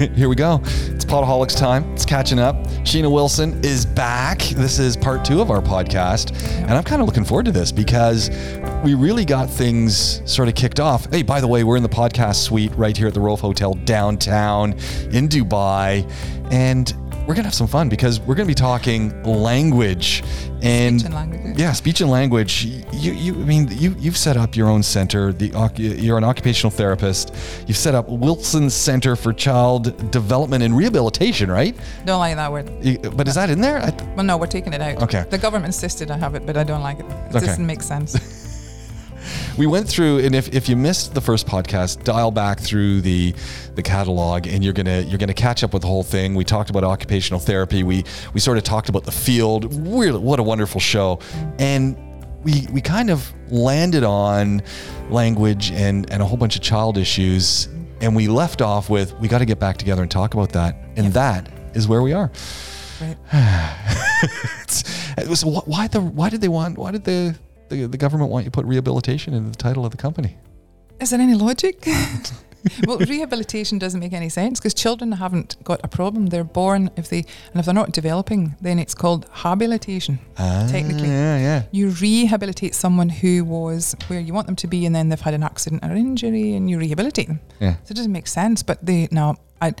Here we go. It's Podaholics time. It's catching up. Sheena Wilson is back. This is part two of our podcast. And I'm kind of looking forward to this because we really got things sort of kicked off. Hey, by the way, we're in the podcast suite right here at the Rove Hotel downtown in Dubai. And we're gonna have some fun because we're gonna be talking language and, Speech and language. yeah, speech and language. You, you, I mean, you, you've set up your own center. The you're an occupational therapist. You've set up Wilson Center for Child Development and Rehabilitation, right? Don't like that word. You- But is that in there? I, Well, no, we're taking it out. Okay. The government insisted I have it, but I don't like it. It Okay. doesn't make sense. we went through, and if, if you missed the first podcast, dial back through the the catalog, and you're gonna you're gonna catch up with the whole thing. We talked about occupational therapy. We we sort of talked about the field. Really, what a wonderful show, and we we kind of landed on language and and a whole bunch of child issues, and we left off with we got to get back together and talk about that, and that is where we are. right. Was why the why did they want why did the the, the government want you to put rehabilitation in the title of the company? Is there any logic? well, rehabilitation doesn't make any sense because children haven't got a problem. They're born if they and if they're not developing, then it's called habilitation. Ah, Technically. Ah, yeah, yeah. You rehabilitate someone who was where you want them to be, and then they've had an accident or injury, and you rehabilitate them. Yeah. So it doesn't make sense. But they now, I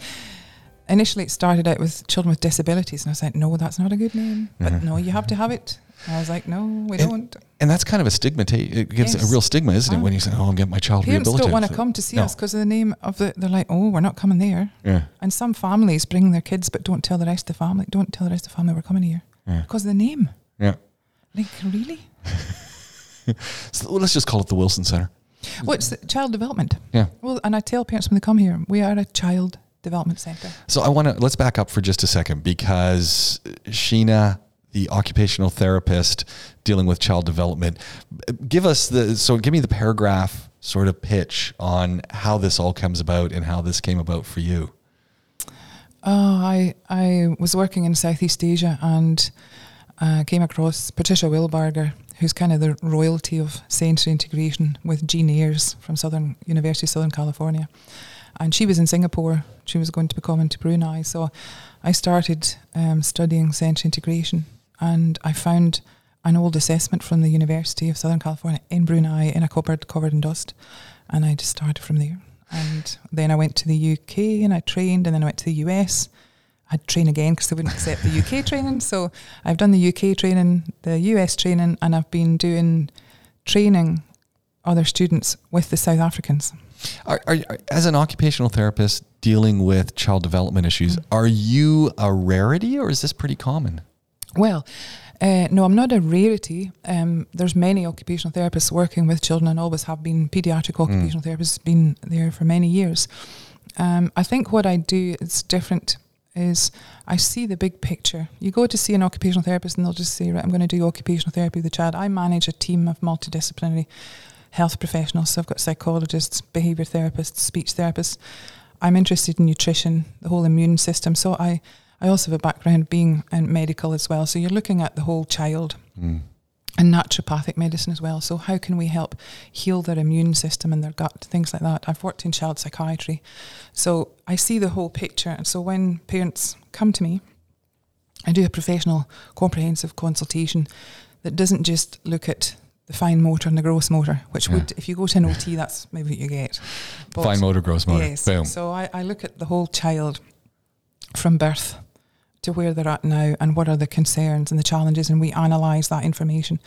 initially it started out with children with disabilities, and I was like, no, that's not a good name. But Mhm. no, you have to have it. And I was like, no, we And don't. And that's kind of a stigma. It gives Yes. a real stigma, isn't it? When you say, "Oh, I'm getting my child Parents rehabilitated." don't want to come to see No. us because of the name of the. They're like, oh, we're not coming there. Yeah, And some families bring their kids, but don't tell the rest of the family. Don't tell the rest of the family we're coming here yeah, because of the name. yeah. Like, really? So let's just call it the Wilson Center. What's child development? Yeah. Well, and I tell parents when they come here, we are a child development centre. So I want to let's back up for just a second because Sheena, the occupational therapist dealing with child development, give us the so give me the paragraph sort of pitch on how this all comes about and how this came about for you. Oh, I I was working in Southeast Asia and uh, came across Patricia Wilbarger, who's kind of the royalty of sensory integration with Jean Ayres from Southern University of Southern California. And she was in Singapore. She was going to be coming to Brunei. So I started um, studying sensory integration and I found an old assessment from the University of Southern California in Brunei in a cupboard covered in dust. And I just started from there. And then I went to the UK and I trained, and then I went to the US. I'd train again because they wouldn't accept the UK training. So I've done the UK training, the US training, and I've been doing training other students with the South Africans. Are, are, are- as an occupational therapist dealing with child development issues, mm. are you a rarity or is this pretty common? Well, uh, no, I'm not a rarity. Um, there's many occupational therapists working with children and always have been. Pediatric occupational therapists been there for many years. Um, I think what I do is different. Is I see the big picture. You go to see an occupational therapist and they'll just say, right, I'm going to do occupational therapy with the child. I manage a team of multidisciplinary health professionals. So I've got psychologists, behaviour therapists, speech therapists. I'm interested in nutrition, the whole immune system. So I, I also have a background being in medical as well. So you're looking at the whole child Mm. and naturopathic medicine as well. So how can we help heal their immune system and their gut, things like that? I've worked in child psychiatry. So I see the whole picture. And so when parents come to me, I do a professional comprehensive consultation that doesn't just look at the fine motor and the gross motor, which Yeah. would, if you go to an OT, that's maybe what you get. But- Fine motor, gross motor. Yes. Boom. So I, I look at the whole child from birth to where they're at now and what are the concerns and the challenges and we analyse that information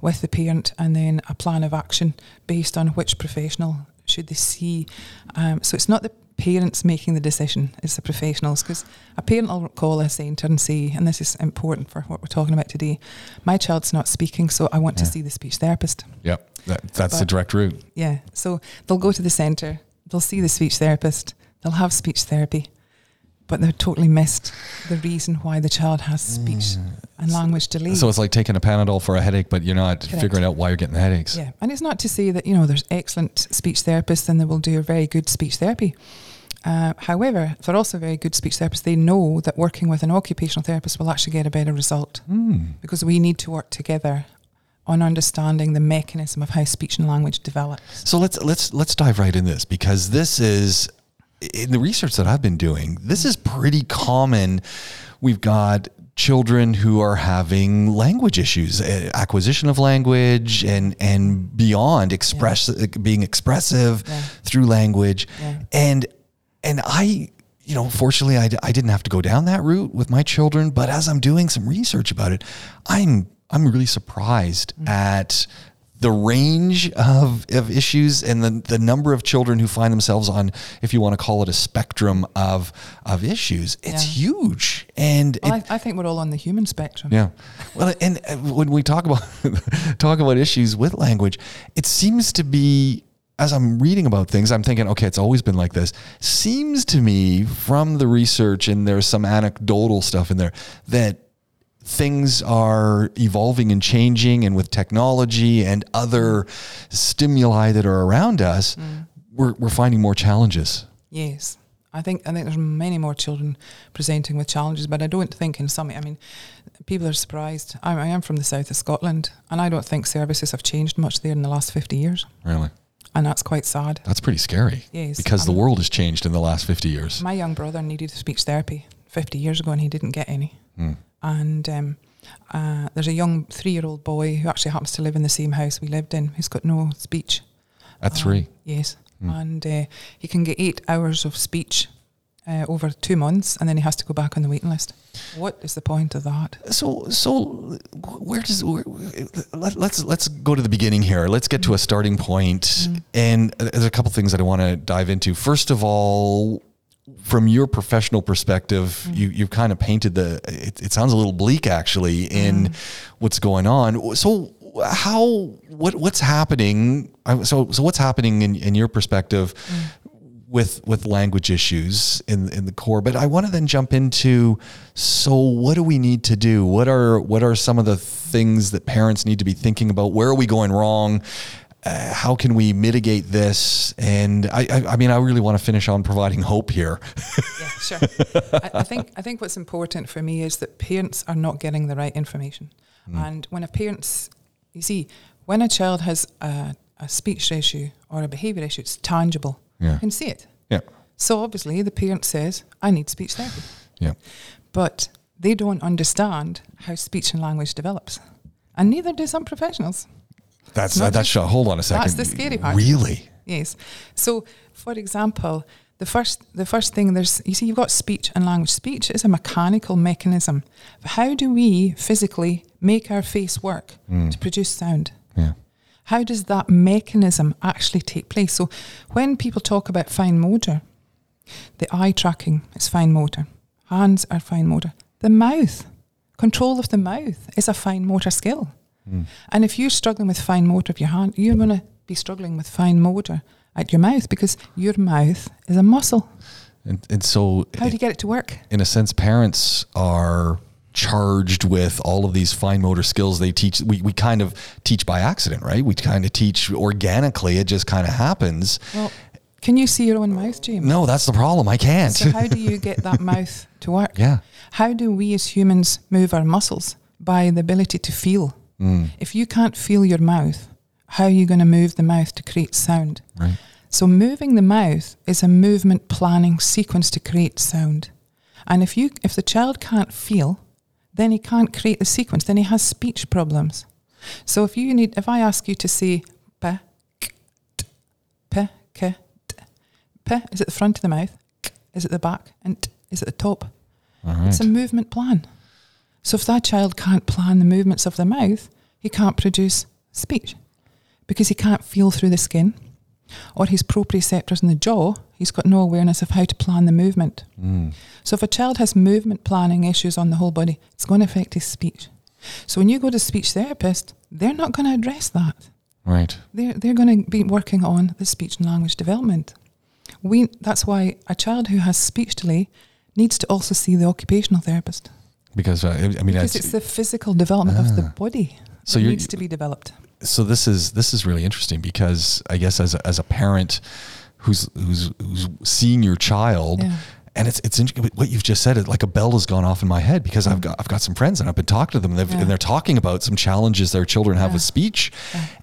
with the parent and then a plan of action based on which professional should they see. Um, so it's not the parents making the decision, it's the professionals because a parent will call a centre and say, and this is important for what we're talking about today, my child's not speaking so I want Yeah. to see the speech therapist. Yep. That, that's the direct route. Yeah. So they'll go to the centre, they'll see the speech therapist, they'll have speech therapy, but they've totally missed the reason why the child has speech and language delay. So it's like taking a Panadol for a headache, but you're not Correct. figuring out why you're getting the headaches. yeah. And it's not to say that, you know, there's excellent speech therapists and they will do a very good speech therapy. Uh, however, they're also very good speech therapists, they know that working with an occupational therapist will actually get a better result Hmm. because we need to work together on understanding the mechanism of how speech and language develops. So let's let's let's dive right in this because this is in the research that I've been doing, this is pretty common. We've got children who are having language issues, uh, acquisition of language, and and beyond, express yeah. being expressive yeah. through language, yeah. and and I. You know, fortunately, I, I didn't have to go down that route with my children. But as I'm doing some research about it, I'm I'm really surprised mm-hmm. at the range of, of issues and the, the number of children who find themselves on, if you want to call it a spectrum of, of issues, it's yeah. huge. And well, it, I, I, think we're all on the human spectrum. Yeah. Well, and uh, when we talk about, talk about issues with language, it seems to be, as I'm reading about things, I'm thinking, okay, it's always been like this. Seems to me from the research, and there's some anecdotal stuff in there, that things are evolving and changing, and with technology and other stimuli that are around us, mm. we're, we're finding more challenges. Yes. I think I think there's many more children presenting with challenges, but I don't think in some. I mean, people are surprised. I, I am from the south of Scotland, and I don't think services have changed much there in the last fifty years. Really, and that's quite sad. That's pretty scary. Yes, because the world has changed in the last fifty years. My young brother needed speech therapy fifty years ago, and he didn't get any. Mm and um, uh, there's a young three-year-old boy who actually happens to live in the same house we lived in. Who's got no speech. At three. Um, yes, mm. and uh, he can get eight hours of speech uh, over two months, and then he has to go back on the waiting list. What is the point of that? So, so where does where, let, us let's, let's go to the beginning here. Let's get to a starting point, mm. and there's a couple things that I want to dive into. First of all, from your professional perspective, mm. you you've kind of painted the. It, it, sounds a little bleak actually in mm. what's going on. So how what what's happening? So so what's happening in in your perspective? Mm. With, with language issues in in the core, but I want to then jump into so what do we need to do? What are what are some of the things that parents need to be thinking about? Where are we going wrong? Uh, how can we mitigate this? And I, I, I, mean, I really want to finish on providing hope here. yeah, sure. I, I, think I think what's important for me is that parents are not getting the right information. Mm. And when a parent's, you see, when a child has a, a speech issue or a behaviour issue, it's tangible. Yeah. You can see it. Yeah. So obviously, the parent says, "I need speech therapy." Yeah. But they don't understand how speech and language develops, and neither do some professionals. That's uh, that's hold on a second. That's the scary part. Really? Yes. So, for example, the first the first thing there's you see you've got speech and language. Speech is a mechanical mechanism. How do we physically make our face work mm. to produce sound? Yeah. How does that mechanism actually take place? So, when people talk about fine motor, the eye tracking is fine motor, hands are fine motor, the mouth, control of the mouth is a fine motor skill. Mm. And if you're struggling with fine motor of your hand, you're going to be struggling with fine motor at your mouth because your mouth is a muscle. And, and so, how do you get it to work? In a sense, parents are charged with all of these fine motor skills they teach. We, we kind of teach by accident right? We kind of teach organically. It just kind of happens. Well can you see your own mouth james? No that's the problem. I can't. So how do you get that mouth to work? Yeah. How do we as humans move our muscles? By the ability to feel Mm. If you can't feel your mouth, how are you going to move the mouth to create sound? Right. So moving the mouth is a movement planning sequence to create sound. And if you if the child can't feel, then he can't create the sequence. Then he has speech problems. So if you need if I ask you to say p k t p k t p is at the front of the mouth, k is at the back, and t is at the top. Right. It's a movement plan. So if that child can't plan the movements of the mouth, he can't produce speech because he can't feel through the skin or his proprioceptors in the jaw, he's got no awareness of how to plan the movement. Mm. So if a child has movement planning issues on the whole body, it's going to affect his speech. So when you go to speech therapist, they're not going to address that. Right. They're, they're going to be working on the speech and language development. We, that's why a child who has speech delay needs to also see the occupational therapist because uh, I mean, because it's the physical development of the ah. body. So it needs to be developed. So this is this is really interesting because I guess as a, as a parent who's who's who's seeing your child. Yeah. And it's it's what you've just said. It like a bell has gone off in my head because mm. I've got I've got some friends and I've been talking to them and, yeah. and they're talking about some challenges their children have yeah. with speech,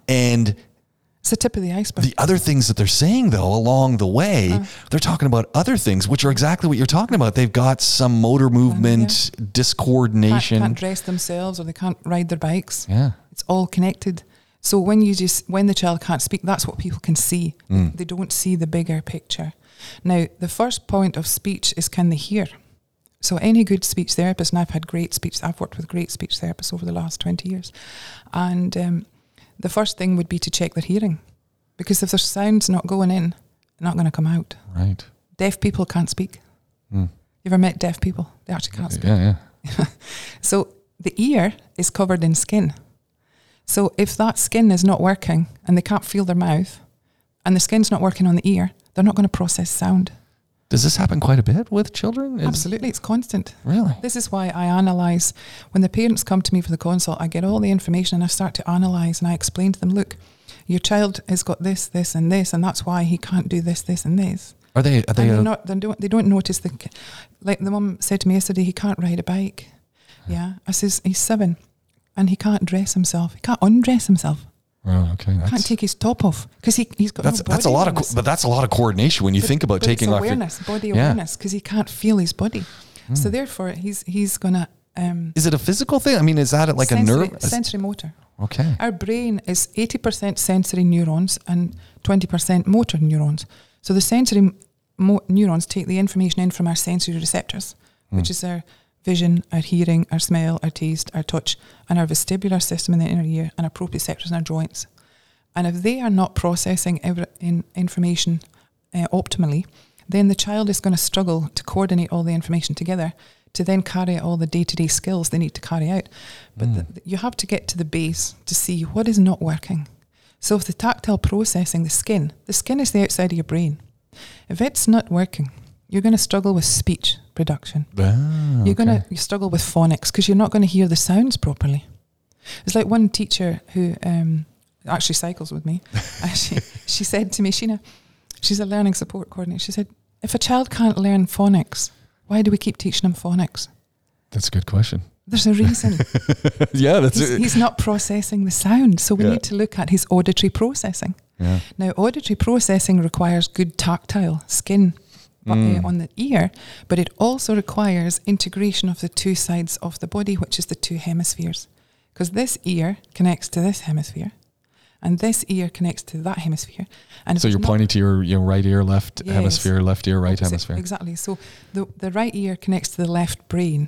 and It's the tip of the iceberg. The other things that they're saying, though, along the way, Uh. they're talking about other things, which are exactly what you're talking about. They've got some motor movement can't, discoordination. can't dress themselves or they can't ride their bikes. yeah. It's all connected. So when you just when the child can't speak, that's what people can see. Mm. They don't see the bigger picture. Now, the first point of speech is can they hear? So any good speech therapist, and I've had great speech, I've worked with great speech therapists over the last 20 years. And um, the first thing would be to check their hearing. Because if their sound's not going in, they're not going to come out. Right. Deaf people can't speak. Mm. You ever met deaf people? They actually can't speak. Yeah, yeah. So the ear is covered in skin. So if that skin is not working and they can't feel their mouth and the skin's not working on the ear, they're not going to process sound. Does this happen quite a bit with children? Is- Absolutely, it's constant. Really? This is why I analyze when the parents come to me for the consult, I get all the information and I start to analyze and I explain to them, look, your child has got this, this, and this, and that's why he can't do this, this, and this. Are they? Are they? uh, not, they don't, they don't notice the, like the mum said to me yesterday, he can't ride a bike. Yeah, I says he's seven, and he can't dress himself. He can't undress himself. Oh, okay. Can't take his top off because he he's got that's no that's a lot of, awareness. co- but that's a lot of coordination when you But- think about taking off. your- awareness, body awareness, because he can't feel his body. So therefore, he's he's gonna um, Is it a physical thing? I mean, is that like sensory, a nerve? sensory motor. Okay. Our brain is 80% sensory neurons and 20% motor neurons. So the sensory mo- neurons take the information in from our sensory receptors, which is our vision, our hearing, our smell, our taste, our touch, and our vestibular system in the inner ear, and our proprioceptors in our joints. And if they are not processing in, information uh, optimally, then the child is going to struggle to coordinate all the information together to then carry out all the day to day skills they need to carry out. But the, you have to get to the base to see what is not working. So, if the tactile processing, the skin, the skin is the outside of your brain. If it's not working, you're going to struggle with speech production. Ah, You're going to you struggle with phonics because you're not going to hear the sounds properly. It's like one teacher who um, actually cycles with me. she, she said to me, Sheena, she's a learning support coordinator. She said, if a child can't learn phonics, why do we keep teaching them phonics? That's a good question. There's a reason. yeah, that's he's, it. he's not processing the sound. So we Yeah. need to look at his auditory processing. Yeah. Now, auditory processing requires good tactile skin Mm. on the ear, but it also requires integration of the two sides of the body, which is the two hemispheres. Because this ear connects to this hemisphere, and this ear connects to that hemisphere. And So you're pointing to your, your right ear, left Yes. hemisphere, left ear, right hemisphere. Exactly. So the the right ear connects to the left brain,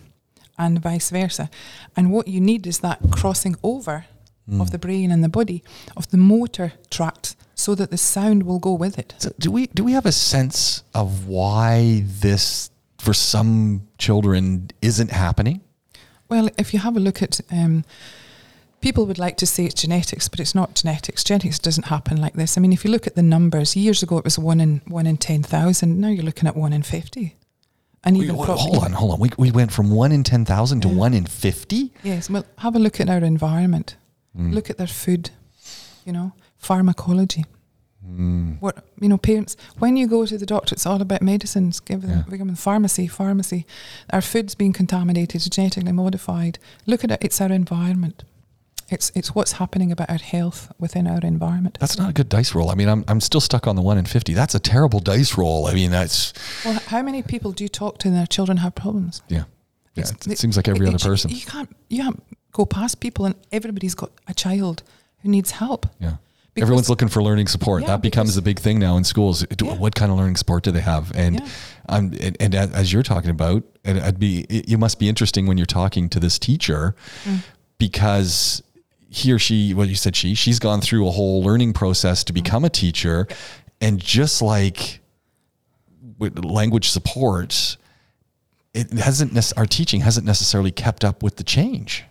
and vice versa. And what you need is that crossing over Mm. of the brain and the body of the motor tract, so that the sound will go with it. So do we do we have a sense of why this for some children isn't happening? Well, if you have a look at, um, people would like to say it's genetics, but it's not genetics. Genetics doesn't happen like this. I mean, if you look at the numbers, years ago it was one in one in ten thousand. Now you're looking at one in fifty, and even wait, hold on, hold on. We, we went from one in ten thousand to Yeah. one in fifty. Yes, well, have a look at our environment. Mm. Look at their food. You know, pharmacology. Mm. What you know, parents. When you go to the doctor, it's all about medicines. Give them, Yeah. give them pharmacy, pharmacy. Our food's being contaminated, genetically modified. Look at it. It's our environment. It's it's what's happening about our health within our environment. That's not a good dice roll. I mean, I'm I'm still stuck on the one in fifty. That's a terrible dice roll. I mean, that's Well, how many people do you talk to and their children have problems? yeah. Yeah, it, it seems like every It- other person. You can't you can't go past people and everybody's got a child who needs help. Yeah. Because- Everyone's looking for learning support. Yeah, that becomes the big thing now in schools. Do- Yeah. What kind of learning support do they have? And Yeah. um, and, and as you're talking about, and it'd be it, must be interesting when you're talking to this teacher Mm. because he or she, well, you said she, she's gone through a whole learning process to become a teacher, and just like with language support, it hasn't our teaching hasn't necessarily kept up with the change.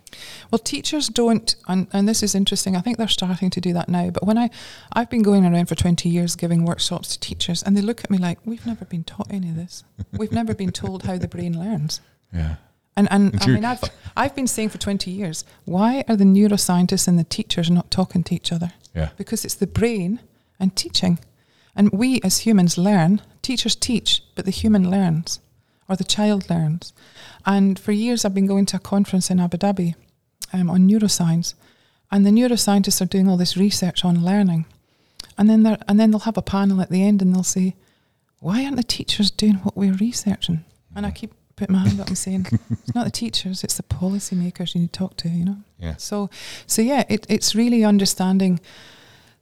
Well, teachers don't, and, and this is interesting. I think they're starting to do that now. But when I, I've been going around for twenty years giving workshops to teachers, and they look at me like, "We've never been taught any of this. We've never been told how the brain learns." Yeah. And and And I mean, I've I've been saying for twenty years, why are the neuroscientists and the teachers not talking to each other? Yeah. Because it's the brain and teaching, and we as humans learn. Teachers teach, but the human learns, or the child learns. And for years, I've been going to a conference in Abu Dhabi um, on neuroscience, and the neuroscientists are doing all this research on learning. And then they and then they'll have a panel at the end and they'll say, Why aren't the teachers doing what we're researching? And I keep putting my hand up and saying, It's not the teachers, it's the policymakers you need to talk to, you know? Yeah. So so yeah, it, it's really understanding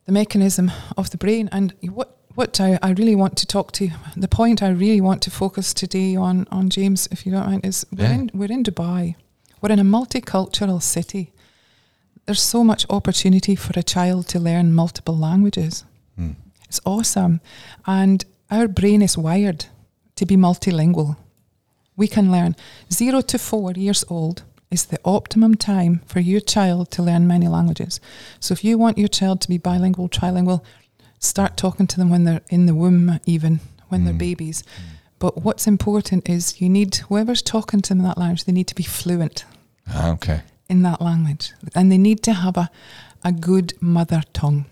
the mechanism of the brain and what what I, I really want to talk to the point I really want to focus today on on James, if you don't mind, is we're Yeah. in we're in Dubai. We're in a multicultural city. There's so much opportunity for a child to learn multiple languages. Mm. It's awesome. And our brain is wired to be multilingual. We can learn zero to four years old is the optimum time for your child to learn many languages. So if you want your child to be bilingual, trilingual, start talking to them when they're in the womb, even when they're Mm. But what's important is you need whoever's talking to them in that language, they need to be fluent Ah, okay. in that language. And they need to have a, a good mother tongue,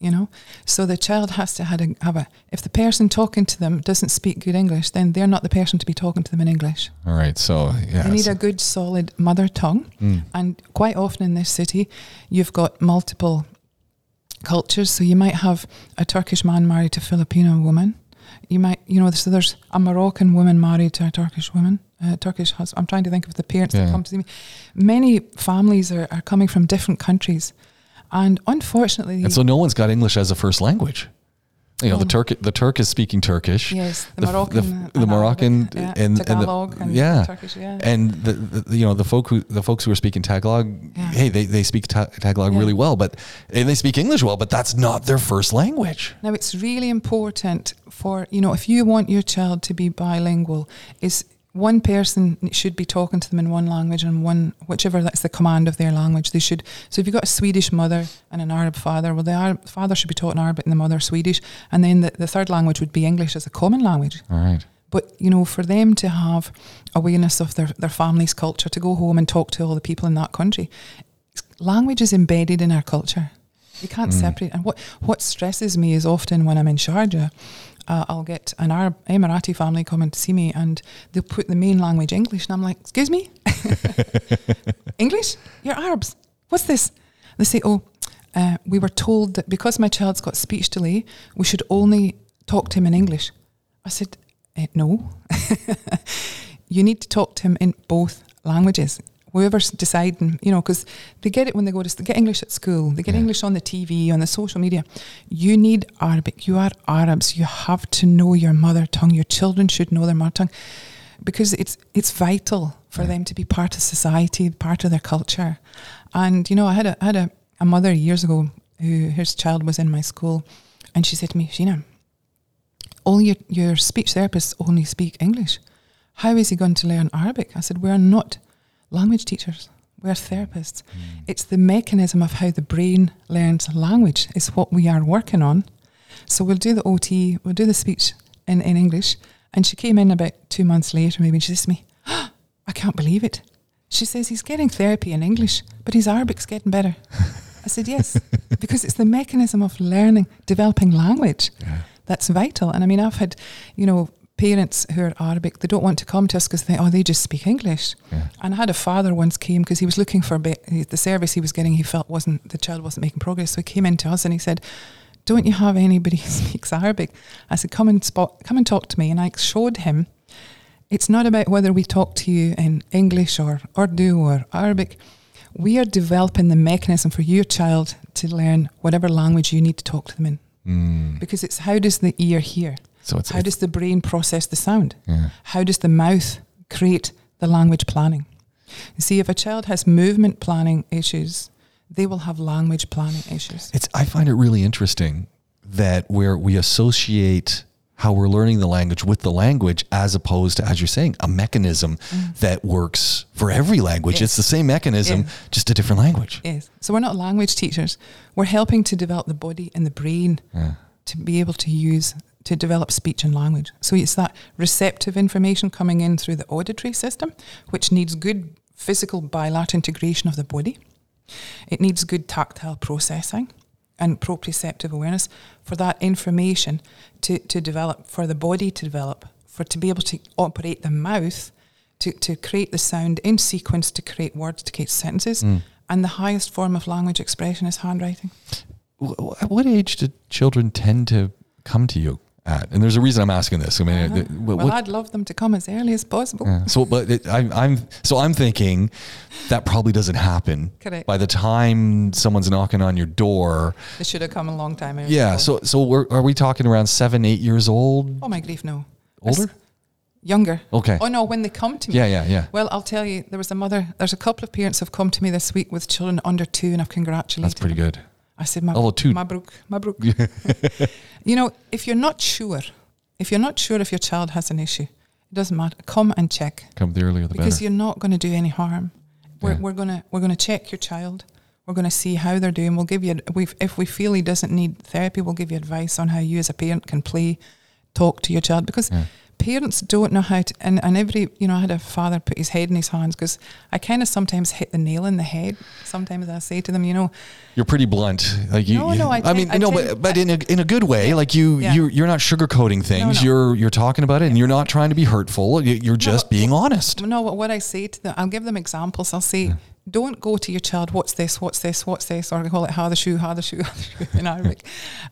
you know? So the child has to have a, have a, if the person talking to them doesn't speak good English, then they're not the person to be talking to them in English. All right. So yeah. They need a good solid mother tongue. Mm. And quite often in this city, you've got multiple cultures. So you might have a Turkish man married to a Filipino woman. You might, you know, so there's a Moroccan woman married to a Turkish woman, a Turkish husband. I'm trying to think of the parents Yeah. that come to see me. Many families are, are coming from different countries. And unfortunately, And so no one's got English as a first language. You know, the Um, Turk the Turk is speaking Turkish. yes, the, the the uh, Moroccan, and the Moroccan Arabic, yeah, and- and the- and, yeah. Turkish, yeah. And the, the you know the folk who the folks who are speaking Tagalog, Yeah. hey, they, they speak ta- Tagalog Yeah. really well, but and they speak English well, but that's not their first language. Now it's really important for you know if you want your child to be bilingual, is one person should be talking to them in one language and one whichever that's the command of their language. They should. So if you've got a Swedish mother and an Arab father, well, the Arab father should be taught in Arabic and the mother Swedish, and then the, the third language would be English as a common language. All right. But you know, for them to have awareness of their, their family's culture, to go home and talk to all the people in that country, language is embedded in our culture. You can't Mm. separate. And what what stresses me is often when I'm in Sharjah, uh, I'll get an Arab Emirati family coming to see me, and they'll put the main language English, and I'm like, "Excuse me, English? You're Arabs. What's this?" They say, "Oh, uh, we were told that because my child's got speech delay, we should only talk to him in English." I said, eh, "No, you need to talk to him in both languages." Whoever's deciding, you know, because they get it when they go to they get English at school, they get Yeah. English on the TV, on the social media. You need Arabic. You are Arabs. You have to know your mother tongue. Your children should know their mother tongue because it's it's vital for Yeah. them to be part of society, part of their culture. And you know, I had a I had a, a mother years ago who his child was in my school, and she said to me, Sheena, all your your speech therapists only speak English. How is he going to learn Arabic? I said, we're not language teachers. We're therapists. Mm. It's the mechanism of how the brain learns language is what we are working on. So we'll do the OT, we'll do the speech in, in English. And she came in about two months later, maybe, and she says to me, ah, I can't believe it. She says he's getting therapy in English, but his Arabic's getting better. I said, yes, because it's the mechanism of learning, developing language Yeah. that's vital. And I mean, I've had, you know, parents who are Arabic, they don't want to come to us because they, oh, they just speak English. Yeah. And I had a father once came because he was looking for a bit, the service he was getting, he felt wasn't, the child wasn't making progress. So he came in to us and he said, don't you have anybody who speaks Arabic? I said, come and spot, come and talk to me. And I showed him, it's not about whether we talk to you in English or Urdu or Arabic. We are developing the mechanism for your child to learn whatever language you need to talk to them in. Mm. Because it's how does the ear hear? So it's, How it's does the brain process the sound? yeah. How does the mouth create the language planning? You see, if a child has movement planning issues, they will have language planning issues. It's I find it really interesting that where we associate how we're learning the language with the language as opposed to as you're saying a mechanism mm. that works for every language. Yes. It's the same mechanism, Yeah. just a different language. Yes. So we're not language teachers. We're helping to develop the body and the brain Yeah. to be able to use to develop speech and language. So it's that receptive information coming in through the auditory system, which needs good physical bilateral integration of the body. It needs good tactile processing and proprioceptive awareness for that information to, to develop, for the body to develop, for to be able to operate the mouth to, to create the sound in sequence to create words, to create sentences. Mm. And the highest form of language expression is handwriting. at what age do children tend to come to you at? And there's a reason I'm asking this. I mean, Uh-huh. uh, well, what- I'd love them to come as early as possible. yeah. so, but it, I, I'm so I'm thinking that probably doesn't happen. Correct. By the time someone's knocking on your door, They should have come a long time ago. yeah. So, so we're, are we talking around seven, eight years old, Oh my grief, no. older? Younger. Okay. Oh no, when they come to me. Yeah, yeah, yeah. Well, I'll tell you, there was a mother. There's a couple of parents have come to me this week with children under two, and I've congratulated. That's pretty them. good. I said, my, Oh, two. Mabruk, Mabruk. you know, if you're not sure, if you're not sure if your child has an issue, it doesn't matter. Come and check Come the earlier the because better. Because you're not going to do any harm. We're, Yeah. we're gonna we're gonna check your child. We're gonna see how they're doing. We'll give you we if we feel he doesn't need therapy, we'll give you advice on how you as a parent can play, talk to your child because. Yeah. Parents don't know how to, and, and every, you know, I had a father put his head in his hands because I kind of sometimes hit the nail in the head. Sometimes I say to them, you know, You're pretty blunt. Like you, No, you- no, I tend- mean, I no, but but in a in a good way. Like you, Yeah. you you're not sugarcoating things. no. You're you're talking about it, and you're not trying to be hurtful. You- You're just but- being honest. No, what what I say to them, I'll give them examples. I'll say, don't go to your child, what's this, what's this, what's this, or I call it how the shoe, how the shoe, how the shoe in Arabic.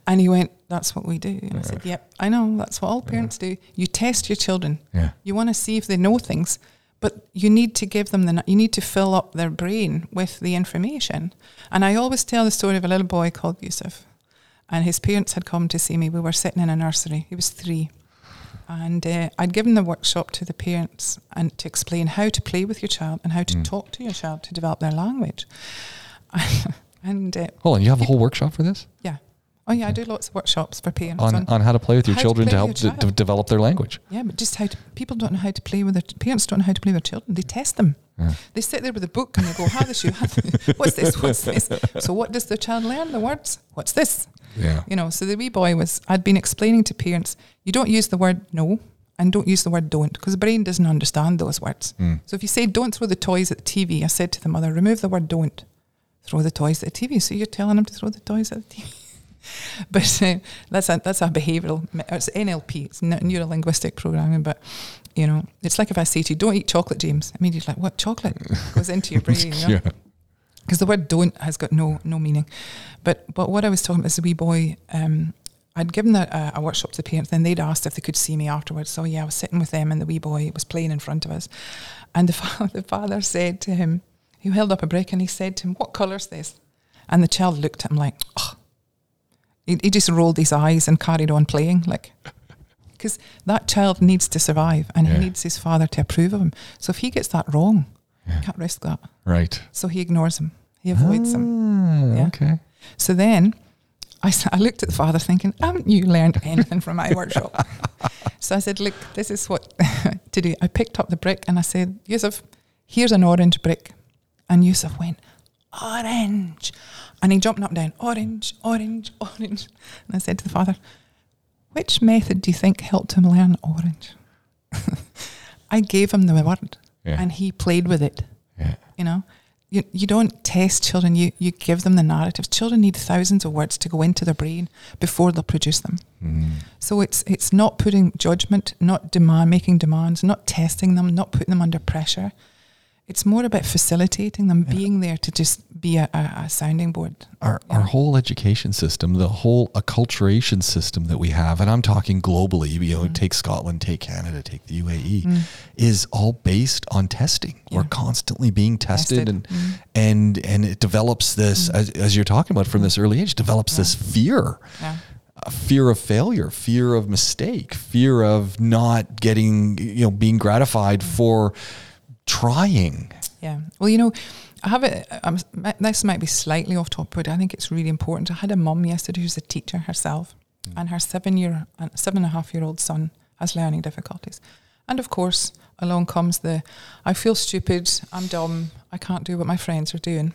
And he went, that's what we do. And I said, yep, I know, that's what all parents do. You test your children. Yeah. You want to see if they know things, but you need to give them the, you need to fill up their brain with the information. And I always tell the story of a little boy called Yusuf. And his parents had come to see me. We were sitting in a nursery. He was three. And uh, I'd given the workshop to the parents and to explain how to play with your child and how to talk to your child to develop their language. and uh, Hold on, you have a whole workshop for this yeah, oh yeah, I do lots of workshops for parents on on, on how to play with your how to children to help with your de- child. de- develop their language. yeah, but just how to people don't know how to play with their parents don't know how to play with their children. They test them. Yeah. They sit there with a book and they go, "How this you? What's this? What's this?" So what does the child learn? The words. What's this? Yeah. You know, so the wee boy was, I'd been explaining to parents, you don't use the word no and don't use the word don't because the brain doesn't understand those words. Mm. So if you say don't throw the toys at the TV, I said to the mother, remove the word don't, throw the toys at the TV. So you're telling him to throw the toys at the TV. but uh, that's a that's a behavioural, it's NLP, it's neuro linguistic programming. But you know, it's like if I say to you, don't eat chocolate, James. Immediately, like what chocolate goes into your brain? You know? Yeah. Because the word "don't" has got no no meaning. But but what I was talking about is the wee boy. Um, I'd given a, a workshop to the parents, then they'd asked if they could see me afterwards. So yeah, I was sitting with them, and the wee boy was playing in front of us, and the fa- the father said to him, he held up a brick and he said to him, "What colour's this?" And the child looked at him like, oh. he, he just rolled his eyes and carried on playing, like. Because that child needs to survive and Yeah. he needs his father to approve of him. So if he gets that wrong. Can't risk that. Right. So he ignores him. He avoids him. Ah, Yeah. Okay. So then I, I looked at the father thinking, haven't you learned anything from my workshop? So I said, look, this is what to do. I picked up the brick and I said, Yusuf, here's an orange brick. And Yusuf went, orange. And he jumped up and down, orange, orange, orange. And I said to the father, which method do you think helped him learn orange? I gave him the word Yeah. and he played with it yeah. you know you, you don't test children you, you give them the narratives children need thousands of words to go into their brain before they'll produce them Mm. so it's it's not putting judgment not demand making demands not testing them not putting them under pressure it's more about facilitating them being there to just be a, a, sounding board Our, our whole education system, the whole acculturation system that we have, and I'm talking globally, you know, Mm. take Scotland, take Canada, take the UAE, mm. is all based on testing. We're constantly being tested, Tested. and Mm. and and it develops this, mm. as, as you're talking about from mm. this early age, develops this fear. yeah a fear of failure, fear of mistake, fear of not getting, you know, being gratified for trying. Yeah. Well, you know, I have it. This might be slightly off topic, but I think it's really important. I had a mum yesterday who's a teacher herself, and her seven year, uh, seven and a half year old son has learning difficulties. And of course, along comes the, I feel stupid, I'm dumb, I can't do what my friends are doing.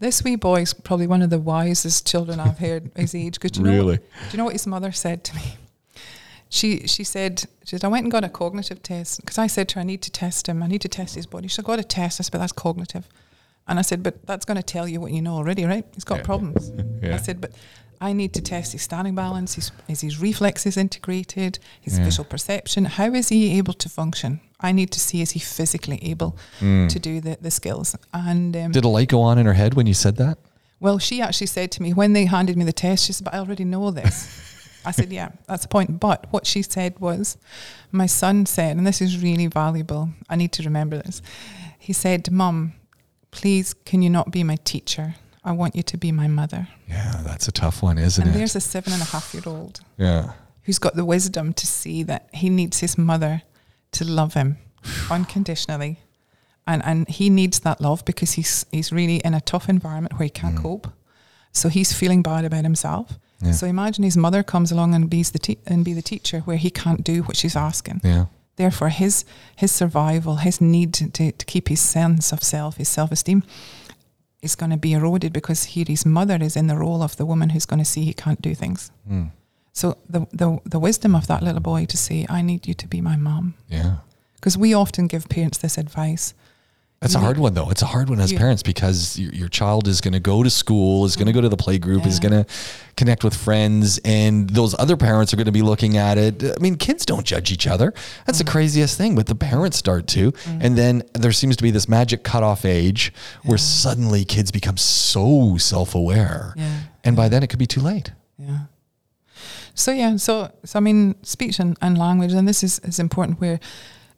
This wee boy is probably one of the wisest children I've heard his age. Because you know, Really? do you know what his mother said to me? She she said, she said, I went and got a cognitive test because I said to her, I need to test him. I need to test his body. She said, I got a test. I said, but that's cognitive. And I said, but that's going to tell you what you know already, right? He's got Yeah. problems. Yeah. I said, but I need to test his standing balance. His, is his reflexes integrated? His Yeah. visual perception? How is he able to function? I need to see is he physically able Mm. to do the, the skills? And um, Did a light go on in her head when you said that? Well, she actually said to me when they handed me the test, she said, But I already know this. I said, Yeah, that's the point. But what she said was, My son said, and this is really valuable, I need to remember this. He said, Mum, please, can you not be my teacher? I want you to be my mother. Yeah, that's a tough one, isn't and it? there's a seven and a half year old yeah. who's got the wisdom to see that he needs his mother to love him unconditionally. And and he needs that love because he's he's really in a tough environment where he can't Mm. cope. So he's feeling bad about himself. Yeah. So imagine his mother comes along and be the te- and be the teacher where he can't do what she's asking. Yeah. Therefore, his his survival, his need to, to, to keep his sense of self, his self esteem, is going to be eroded because here his mother is in the role of the woman who's going to see he can't do things. Mm. So the the the wisdom of that little boy to say, "I need you to be my mom," Yeah. because we often give parents this advice. That's a hard one, though. It's a hard one as parents because your, your child is going to go to school, is going to go to the mm-hmm. play group, is going to connect with friends, and those other parents are going to be looking at it. I mean, kids don't judge each other. That's the mm-hmm. craziest thing, but the parents start to. Mm-hmm. And then there seems to be this magic cutoff age where suddenly kids become so self aware. Yeah. And by then it could be too late. Yeah. So yeah, so so I mean, speech and, and language, and this is, is important where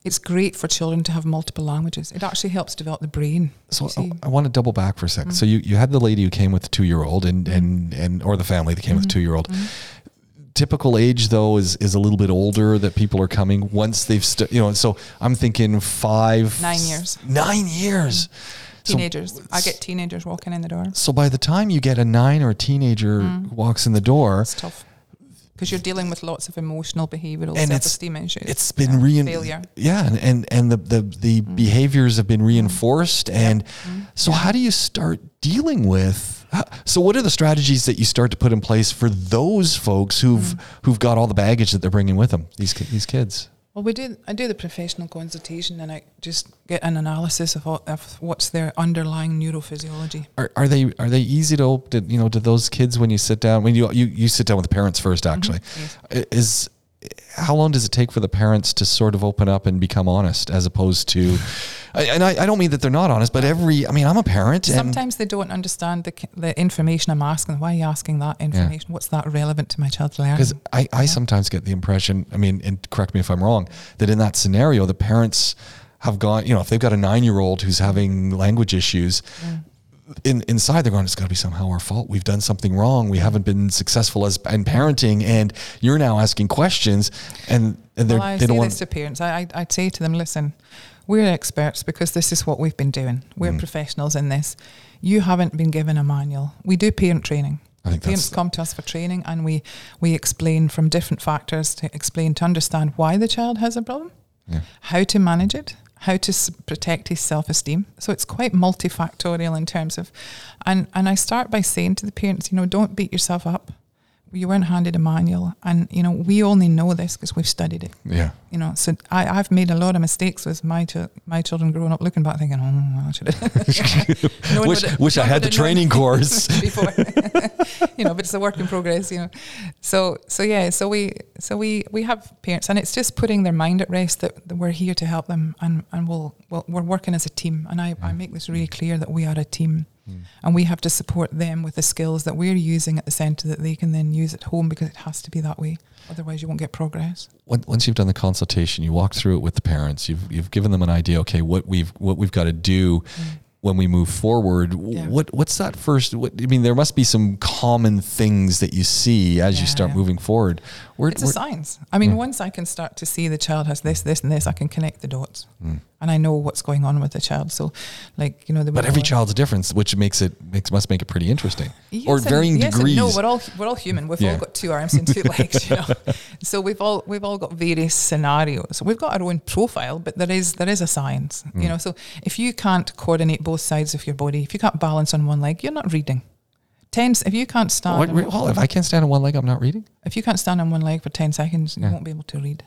it's great for children to have multiple languages. It actually helps develop the brain. So I, I want to double back for a 2nd So you, you had the lady who came with the two year old and, Mm-hmm. and, and or the family that came with the two year old. Typical age though is is a little bit older that people are coming once they've st- you know. So I'm thinking five, Nine years. nine years. So- Teenagers. I get teenagers walking in the door. So by the time you get a nine or a teenager Mm. walks in the door, It's tough because you're dealing with lots of emotional, behavioural, And self-esteem issues. it's been Yeah. rein- failure. Yeah, and and, and the the, the mm. behaviors have been mm. reinforced, and mm. so Yeah. how do you start dealing with? So what are the strategies that you start to put in place for those folks who've who've got all the baggage that they're bringing with them? These these kids. Well, we do. I do the professional consultation, and I just get an analysis of, what, of what's their underlying neurophysiology. Are, are they are they easy to, to you know to those kids when you sit down when you you, you sit down with the parents first mm-hmm. actually Yes. Is how long does it take for the parents to sort of open up and become honest as opposed to I- and I, I don't mean that they're not honest but every I mean I'm a parent and Sometimes they don't understand the, the information I'm asking. Why are you asking that information? What's that relevant to my child's learning? because I, I sometimes get the impression I mean and correct me if I'm wrong that in that scenario the parents have gone you know if they've got a nine year old who's having language issues in, inside they're going it's got to be somehow our fault we've done something wrong we haven't been successful as in parenting and you're now asking questions and, and they're, Well, I they say don't want this to parents. I, I, I'd say to them, listen, we're experts because this is what we've been doing. We're Mm. professionals in this. You haven't been given a manual. We do parent training. I think Parents come to us for training and we, we explain from different factors to explain to understand why the child has a problem, Yeah. how to manage it, how to protect his self esteem. So it's quite multifactorial in terms of, and, and I start by saying to the parents, you know, don't beat yourself up. You weren't handed a manual, and you know we only know this because we've studied it. Yeah. You know, so I, I've made a lot of mistakes with my ch- my children growing up, looking back, thinking, oh, I should have. No wish, would wish I had the would have known training course. Before, you know, but it's a work in progress, you know. So, so yeah, so we, so we, we have parents, and it's just putting their mind at rest that, that we're here to help them, and and we'll, we'll we're working as a team, and I, I mm. make this really clear that we are a team, and we have to support them with the skills that we're using at the centre that they can then use at home because it has to be that way. Otherwise, you won't get progress. When- once you've done the consultation, you walk through it with the parents. You've you've given them an idea. Okay, what we've what we've got to do when we move forward. Mm. Yeah. What what's that first? What, I mean, there must be some common things that you see as you start yeah. moving forward. Where, It's a science. I mean, Yeah. once I can start to see the child has this, this, and this, I can connect the dots, Mm. and I know what's going on with the child. So, like you know, the but every child's different, which makes it makes must make it pretty interesting, or Yes and- varying yes and degrees. No, we're all we're all human. We've Yeah. all got two arms and two legs, you know. So we've all we've all got various scenarios. We've got our own profile, but there is there is a science, Mm. you know. So if you can't coordinate both sides of your body, if you can't balance on one leg, you're not reading. Tense. If you can't stand, What- on- well, if I can't stand on one leg, I'm not reading. if you can't stand on one leg for ten seconds, you won't be able to read.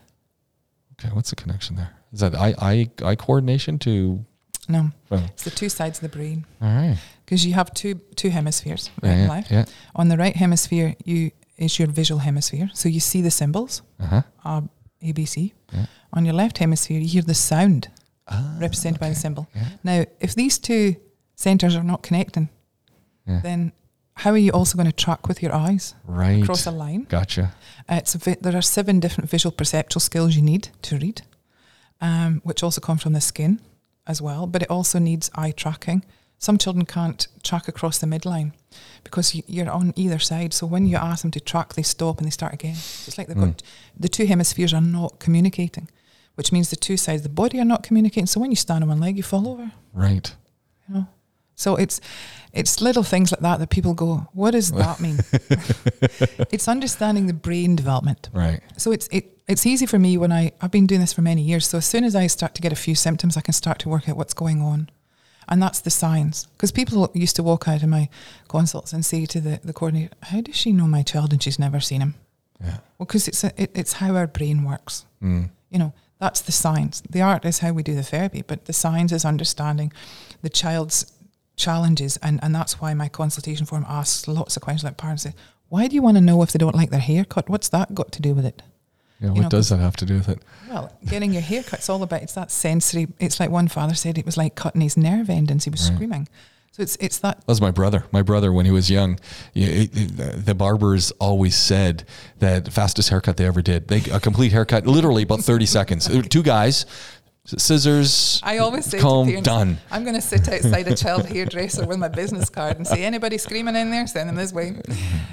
Okay, what's the connection there? Is that eye eye eye coordination to? No, Well, it's the two sides of the brain. all right. because you have two two hemispheres, right Yeah, and yeah, yeah. On the right hemisphere, you is your visual hemisphere, so you see the symbols, Uh huh. uh, A, B, C. Yeah. On your left hemisphere, you hear the sound Ah, represented by the symbol. Yeah. Now, if these two centers are not connecting, Yeah. then how are you also going to track with your eyes Right. across a line? Gotcha. Uh, it's a vi- there are seven different visual perceptual skills you need to read, um, which also come from the skin as well. But it also needs eye tracking. Some children can't track across the midline because you, you're on either side. So when you ask them to track, they stop and they start again. So it's like they've got the two hemispheres are not communicating, which means the two sides of the body are not communicating. So when you stand on one leg, you fall over. Right. You know. So it's it's little things like that that people go, what does that mean? it's understanding the brain development. Right. So it's it it's easy for me when I I've been doing this for many years. So as soon as I start to get a few symptoms, I can start to work out what's going on, and that's the signs. Because people used to walk out of my consults and say to the the coordinator, "How does she know my child and she's never seen him?" Yeah. Well, because it's a, it, it's how our brain works. Mm. You know, that's the science. The art is how we do the therapy, but the science is understanding the child's challenges, and and that's why my consultation form asks lots of questions. Like parents say, "Why do you want to know if they don't like their haircut? What's that got to do with it?" Yeah. You What know, does that have to do with it? Well, getting your hair cut, it's all about it's that sensory. It's like one father said it was like cutting his nerve endings. He was Right. screaming. So it's it's that That was my brother. My brother, when he was young, it- it- the barbers always said that fastest haircut they ever did. They a complete haircut, literally about thirty seconds. Two guys, scissors, I always say comb, to parents, done. I'm going to sit outside a child hairdresser with my business card and say, anybody screaming in there, send them this way.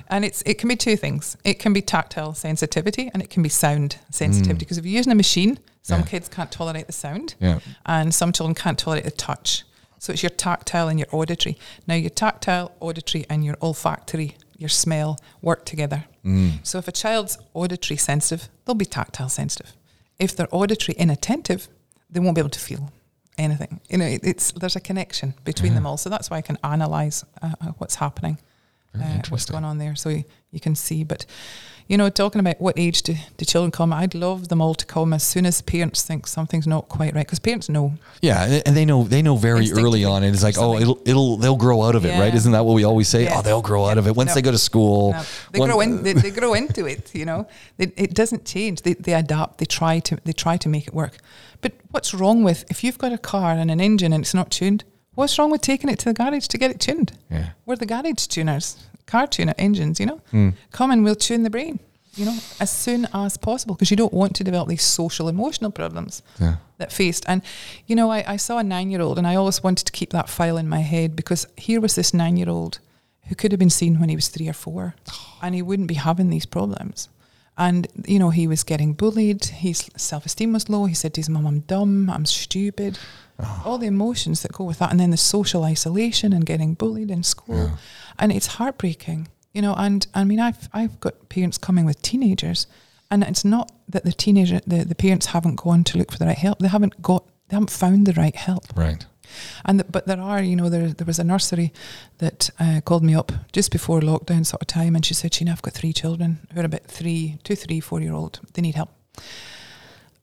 And it's it can be two things. It can be tactile sensitivity and it can be sound sensitivity. Because if you're using a machine, some Yeah. kids can't tolerate the sound Yeah. and some children can't tolerate the touch. So it's your tactile and your auditory. Now your tactile, auditory, and your olfactory, your smell work together. Mm. So if a child's auditory sensitive, they'll be tactile sensitive. If they're auditory inattentive, they won't be able to feel anything. You know, it, it's there's a connection between Yeah. them all. So that's why I can analyze uh, uh, what's happening, uh, what's going on there, so you, you can see. But you know, talking about what age do, do children come, I'd love them all to come as soon as parents think something's not quite right, because parents know. Yeah, and they know they know very early on. And it's like, oh, it'll it'll they'll grow out of it, right? Isn't that what we always say? Yeah. Oh, they'll grow out of it once No. they go to school. No, they One- grow in. They, they grow into it. You know, they, it doesn't change. They, they adapt. They try to. They try to make it work. But what's wrong with if you've got a car and an engine and it's not tuned? What's wrong with taking it to the garage to get it tuned? Yeah. We're the garage tuners, car tuner engines. You know, Hmm. come and we'll tune the brain. You know, as soon as possible because you don't want to develop these social emotional problems Yeah. that faced. And, you know, I, I saw a nine year old and I always wanted to keep that file in my head because here was this nine year old who could have been seen when he was three or four and he wouldn't be having these problems. And, you know, he was getting bullied. His self esteem was low. He said to his mum, I'm dumb, I'm stupid. All the emotions that go with that. And then the social isolation and getting bullied in school. Yeah. And it's heartbreaking, you know. And I mean, I've, I've got parents coming with teenagers and it's not that the teenager, the, the parents haven't gone to look for the right help. They haven't got, they haven't found the right help. Right. And the, but there are, you know, there there was a nursery that uh, called me up just before lockdown sort of time, and she said, "Sheena, I've got three children who are about three, two, three, four year old. They need help."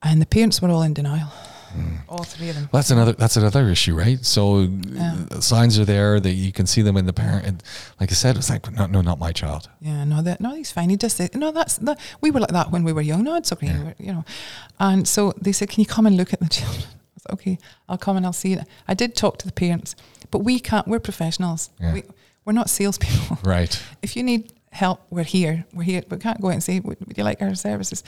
And the parents were all in denial, Mm. all three of them. Well, that's another that's another issue, right? So Yeah. signs are there that you can see them in the parent, and like I said, it's like no, no, not my child. Yeah, no, that no, he's fine. He just said, no, that's that. We were like that when we were young. No, it's okay, Yeah. You know. And so they said, "Can you come and look at the children?" I said, "Okay, I'll come and I'll see it." I did talk to the parents, but we can't. We're professionals. Yeah. We, we're not salespeople. Right. if you need help, we're here. We're here. We can't go out and say, would, would you like our services?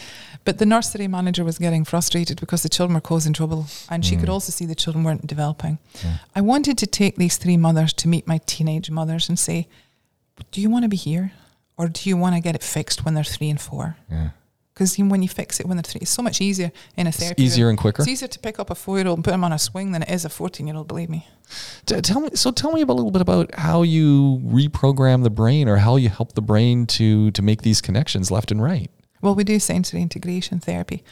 But the nursery manager was getting frustrated because the children were causing trouble and she could Mm. also see the children weren't developing. Yeah. I wanted to take these three mothers to meet my teenage mothers and say, do you want to be here? Or do you want to get it fixed when they're three and four? Yeah. Because when you fix it when they're three, it's so much easier in a It's therapy. room. easier and quicker. It's easier to pick up a four year old and put them on a swing than it is a 14 year old, believe me. T- tell me. So tell me a little bit about how you reprogram the brain, or how you help the brain to to make these connections left and right. Well, we do sensory integration therapy,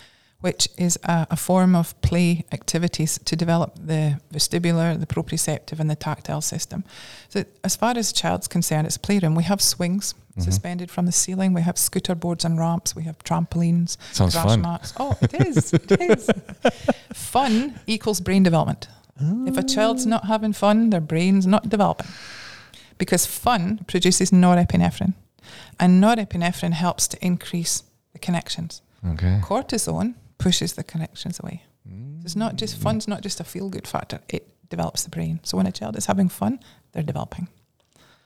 which is a, a form of play activities to develop the vestibular, the proprioceptive, and the tactile system. So, as far as the child's concerned, it's a playroom. We have swings Mhm. suspended from the ceiling. We have scooter boards and ramps. We have trampolines, Sounds fun. mats. Oh, it is. it is. Fun equals brain development. If a child's not having fun, their brain's not developing. Because fun produces norepinephrine. And norepinephrine helps to increase the connections. Okay. Cortisone pushes the connections away. It's not just Mm. fun's not just a feel good factor, it develops the brain. So when a child is having fun, they're developing.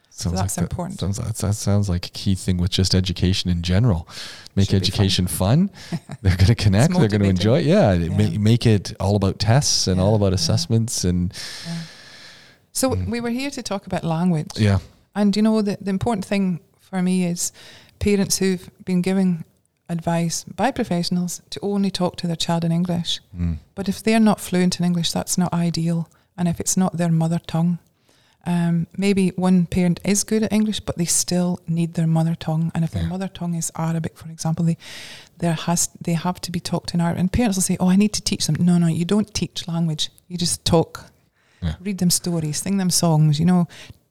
Sounds So that's like important. That, sounds, that sounds like a key thing with just education in general. Make Should education fun. They're going to connect. They're going to enjoy. it. Yeah, Yeah. Make, make it all about tests and Yeah, all about yeah. assessments and Yeah. So Mm. we were here to talk about language. yeah. And you know, the, the important thing for me is parents who've been giving advice by professionals to only talk to their child in English. Mm. But if they're not fluent in English, that's not ideal. And if it's not their mother tongue, um, maybe one parent is good at English, but they still need their mother tongue. And if their mother tongue is Arabic, for example, they there has they have to be talked in Arabic. And parents will say, "Oh, I need to teach them." No, no, you don't teach language. You just talk, Yeah. read them stories, sing them songs. You know,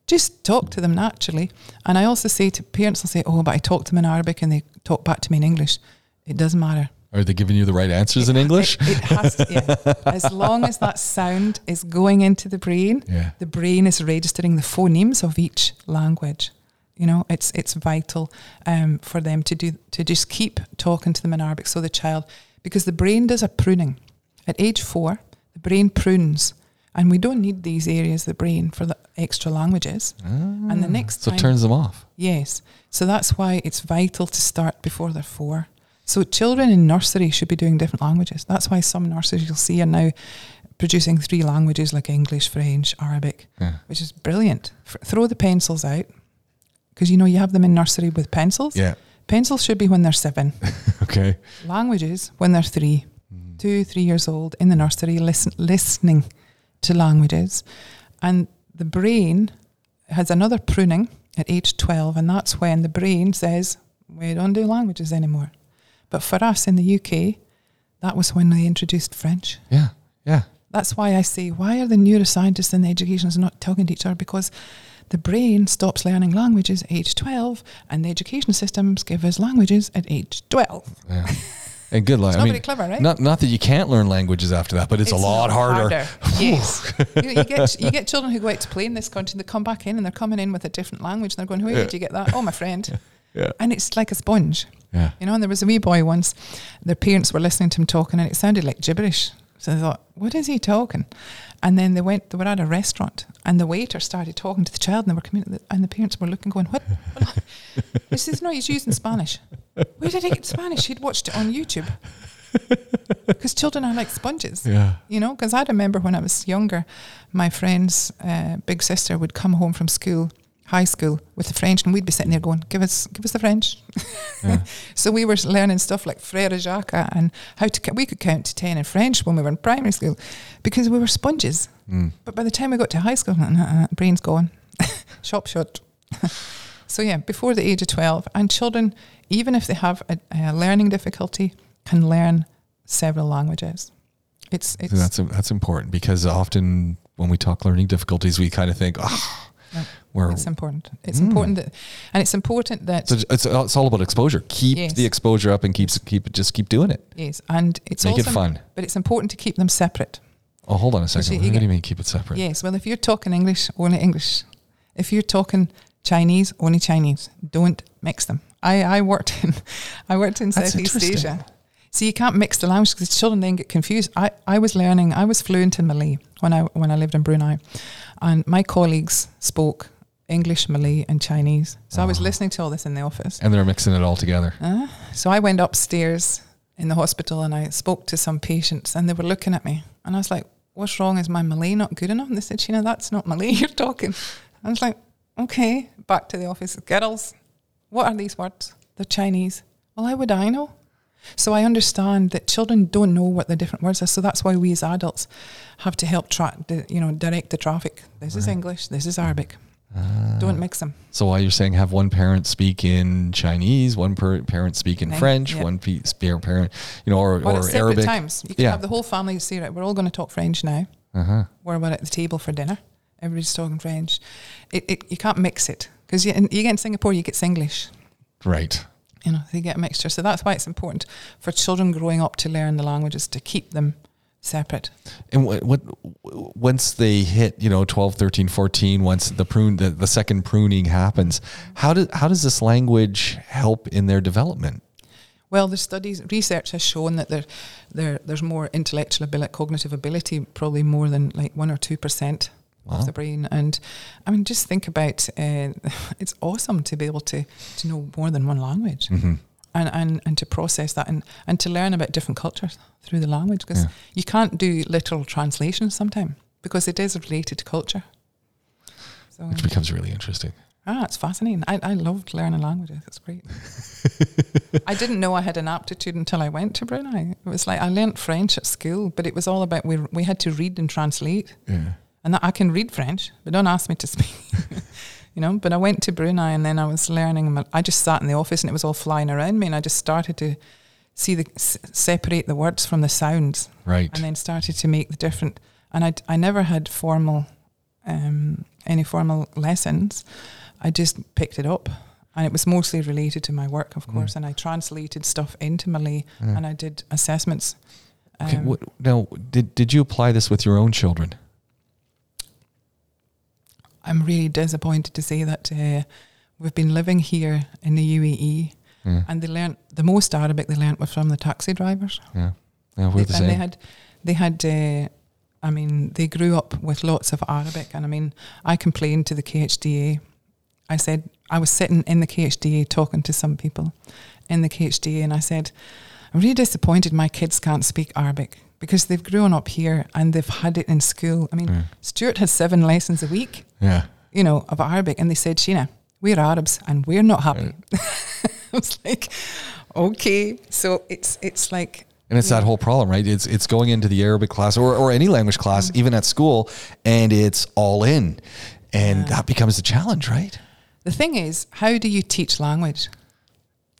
just talk to them naturally. And I also say to parents, I'll say, "Oh, but I talk to them in Arabic and they talk back to me in English." It doesn't matter. Are they giving you the right answers in English? It, it has to, yeah. As long as that sound is going into the brain, yeah. the brain is registering the phonemes of each language. You know, it's it's vital um, for them to do to just keep talking to them in Arabic. So the child, because the brain does a pruning at age four, the brain prunes, and we don't need these areas of the brain for the extra languages. And the next Ah. So time, it turns them off. Yes. So that's why it's vital to start before they're four. So children in nursery should be doing different languages. That's why some nurseries you'll see are now producing three languages like English, French, Arabic, Yeah. which is brilliant. F- throw the pencils out because you know you have them in nursery with pencils. Yeah. Pencils should be when they're seven. Okay. Languages when they're three, two, three years old in the nursery, listen, listening to languages. And the brain has another pruning at age 12, and that's when the brain says, we don't do languages anymore. But for us in the UK, that was when they introduced French. Yeah. Yeah. That's why I say, why are the neuroscientists and the educationists not talking to each other? Because the brain stops learning languages at age 12, and the education systems give us languages at age 12. Yeah. And good luck. It's I not mean, very clever, right? not not that you can't learn languages after that, but it's, a lot harder. yes, you, you get you get children who go out to play in this country. and They come back in and they're coming in with a different language. And they're going, "Where Yeah. did you get that?" Oh, my friend. Yeah. And it's like a sponge, Yeah. you know. And there was a wee boy once. Their parents were listening to him talking, and it sounded like gibberish. So they thought, "What is he talking?" And then they went. They were at a restaurant, and the waiter started talking to the child, and they were commun- and the parents were looking, going, "What?" what? he says, "No, he's using Spanish." Where did he get Spanish? He'd watched it on YouTube. Because children are like sponges Yeah. you know because i remember when i was younger my friend's uh, big sister would come home from school high school with the french and we'd be sitting there going give us give us the french. Yeah. so we were learning stuff like frere jacques and how to we could count to 10 in french when we were in primary school because we were sponges. Mm. but by the time we got to high school uh, brain's gone. Shop shut. So yeah before the age of 12 and children even if they have a, a learning difficulty can learn several languages. It's it's So that's that's important because often when we talk learning difficulties, we kind of think, oh, Yeah. we're It's important. It's Mm. important that, and it's important that So it's, it's all about exposure. Keep Yes. the exposure up and keeps keep just keep doing it. yes, and it's Make also it fun. but it's important to keep them separate. Oh, hold on a second. you what get- do you mean keep it separate? Yes, well, if you're talking English, only English. If you're talking Chinese, only Chinese. Don't mix them. I, I worked in I worked in That's Southeast. Asia. So you can't mix the language because children then get confused. I, I was learning. I was fluent in Malay when I when I lived in Brunei, and my colleagues spoke English, Malay, and Chinese. So I was Ah. listening to all this in the office. And they're mixing it all together. Uh, so I went upstairs in the hospital and I spoke to some patients and they were looking at me and I was like, "What's wrong? Is my Malay not good enough?" And they said, "Sheena, that's not Malay you're talking." I was like, "Okay." Back to the office. Girls, what are these words? They're Chinese. Well, how would I know? So I understand that children don't know what the different words are. So that's why we as adults have to help track, you know, direct the traffic. This is English. This is Arabic. Ah. Don't mix them. So while you're saying have one parent speak in Chinese, one per parent speak in Right, French, yeah. one pe- parent, you know, or, at or Arabic. times. You can Yeah. have the whole family say, right, we're all going to talk French now. Uh-huh. we're at the table for dinner. Everybody's talking French. It, it you can't mix it because you, you get in Singapore, you get Singlish. Right. You know, they get a mixture. So that's why it's important for children growing up to learn the languages to keep them separate. And what, what once they hit, you know, 12, 13, 14, once the prune the, the second pruning happens, how does how does this language help in their development? Well, the studies, research has shown that there, there, there's more intellectual ability, cognitive ability, probably more than like one or two percent Wow. of the brain. And I mean, just think about uh, it's awesome to be able to to know more than one language. Mhm. And, and, and to process that and, and to learn about different cultures through the language because Yeah. you can't do literal translation sometimes because it is related to culture. So Which um, becomes really interesting. Ah, it's fascinating. I, I loved learning languages. It's great. I didn't know I had an aptitude until I went to Brunei. It was like I learnt French at school, but it was all about we we had to read and translate. Yeah. And that, I can read French, but don't ask me to speak. you know, but I went to Brunei and then I was learning. I just sat in the office and it was all flying around me, and I just started to see the s- separate the words from the sounds Right. and then started to make the different. And I, I never had formal, um, any formal lessons. I just picked it up, and it was mostly related to my work, of Mm. course. And I translated stuff into Malay, Yeah. and I did assessments. Okay, Um, what, now, did did you apply this with your own children? I'm really disappointed to say that uh, we've been living here in the UAE, Yeah. and they learnt the most Arabic they learnt was from the taxi drivers. Yeah. Yeah, we're the and they had they had uh, I mean they grew up with lots of Arabic and I mean I complained to the KHDA I said I was sitting in the KHDA talking to some people in the KHDA and I said I'm really disappointed my kids can't speak Arabic because they've grown up here and they've had it in school I mean Yeah. Stuart has seven lessons a week Yeah. you know of Arabic and they said Sheena we're Arabs and we're not happy I was like okay so it's it's like And it's that whole problem, right? It's it's going into the Arabic class or, or any language class, Mm. even at school, and it's all in. And Yeah. that becomes a challenge, right? The thing is, how do you teach language?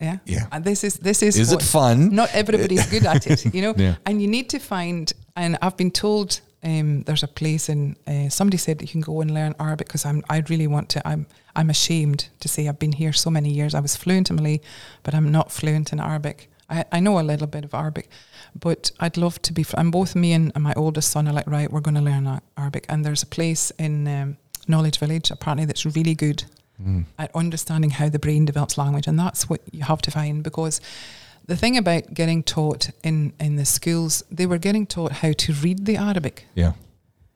Yeah. Yeah. And this is this is Is it fun? Not everybody's good at it, you know. Yeah. And you need to find. And I've been told um, there's a place in. Uh, somebody said you can go and learn Arabic because I'm. I really want to. I'm. I'm ashamed to say I've been here so many years. I was fluent in Malay, but I'm not fluent in Arabic. I, I know a little bit of Arabic, but I'd love to be. fl- And both me and, and my oldest son are like, right, we're going to learn Arabic. And there's a place in um, Knowledge Village apparently that's really good Mm. at understanding how the brain develops language, and that's what you have to find because the thing about getting taught in in the schools, they were getting taught how to read the Arabic, Yeah.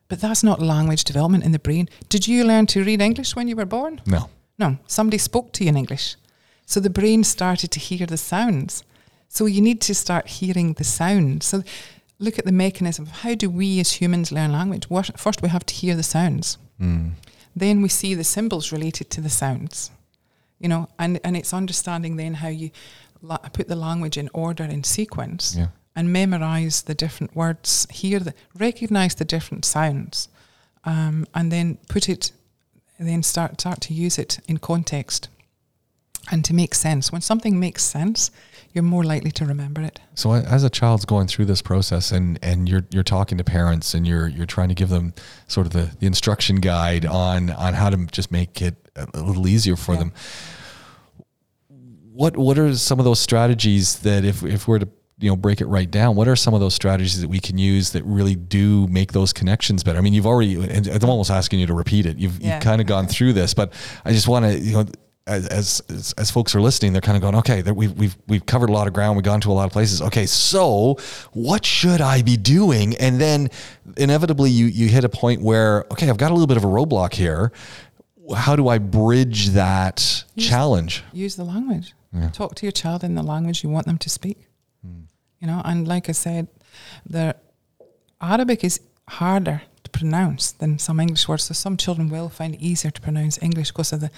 but that's not language development in the brain. Did you learn to read English when you were born? No. No, somebody spoke to you in English, so the brain started to hear the sounds. So you need to start hearing the sounds. So look at the mechanism of how do we as humans learn language? First, we have to hear the sounds Mm. Then we see the symbols related to the sounds you know and and it's understanding then how you la- put the language in order in sequence Yeah. and memorize the different words hear the recognize the different sounds um, and then put it then start start to use it in context and to make sense when something makes sense you're more likely to remember it So as a child's going through this process and, and you're you're talking to parents and you're you're trying to give them sort of the, the instruction guide on on how to just make it a, little easier for Yeah. them. What what are some of those strategies that if if we're to you know break it right down, what are some of those strategies that we can use that really do make those connections better? I mean, you've already and I'm almost asking you to repeat it. You've Yeah. you've kind of gone through this, but I just want to you know as, as as folks are listening, they're kind of going, okay, we've we've we've covered a lot of ground, we've gone to a lot of places. Okay, so what should I be doing? And then inevitably, you you hit a point where okay, I've got a little bit of a roadblock here. How do I bridge that Use- challenge? use the language. Yeah. Talk to your child in the language you want them to speak. Hmm. You know, and like I said, the Arabic is harder to pronounce than some English words. So some children will find it easier to pronounce English because of the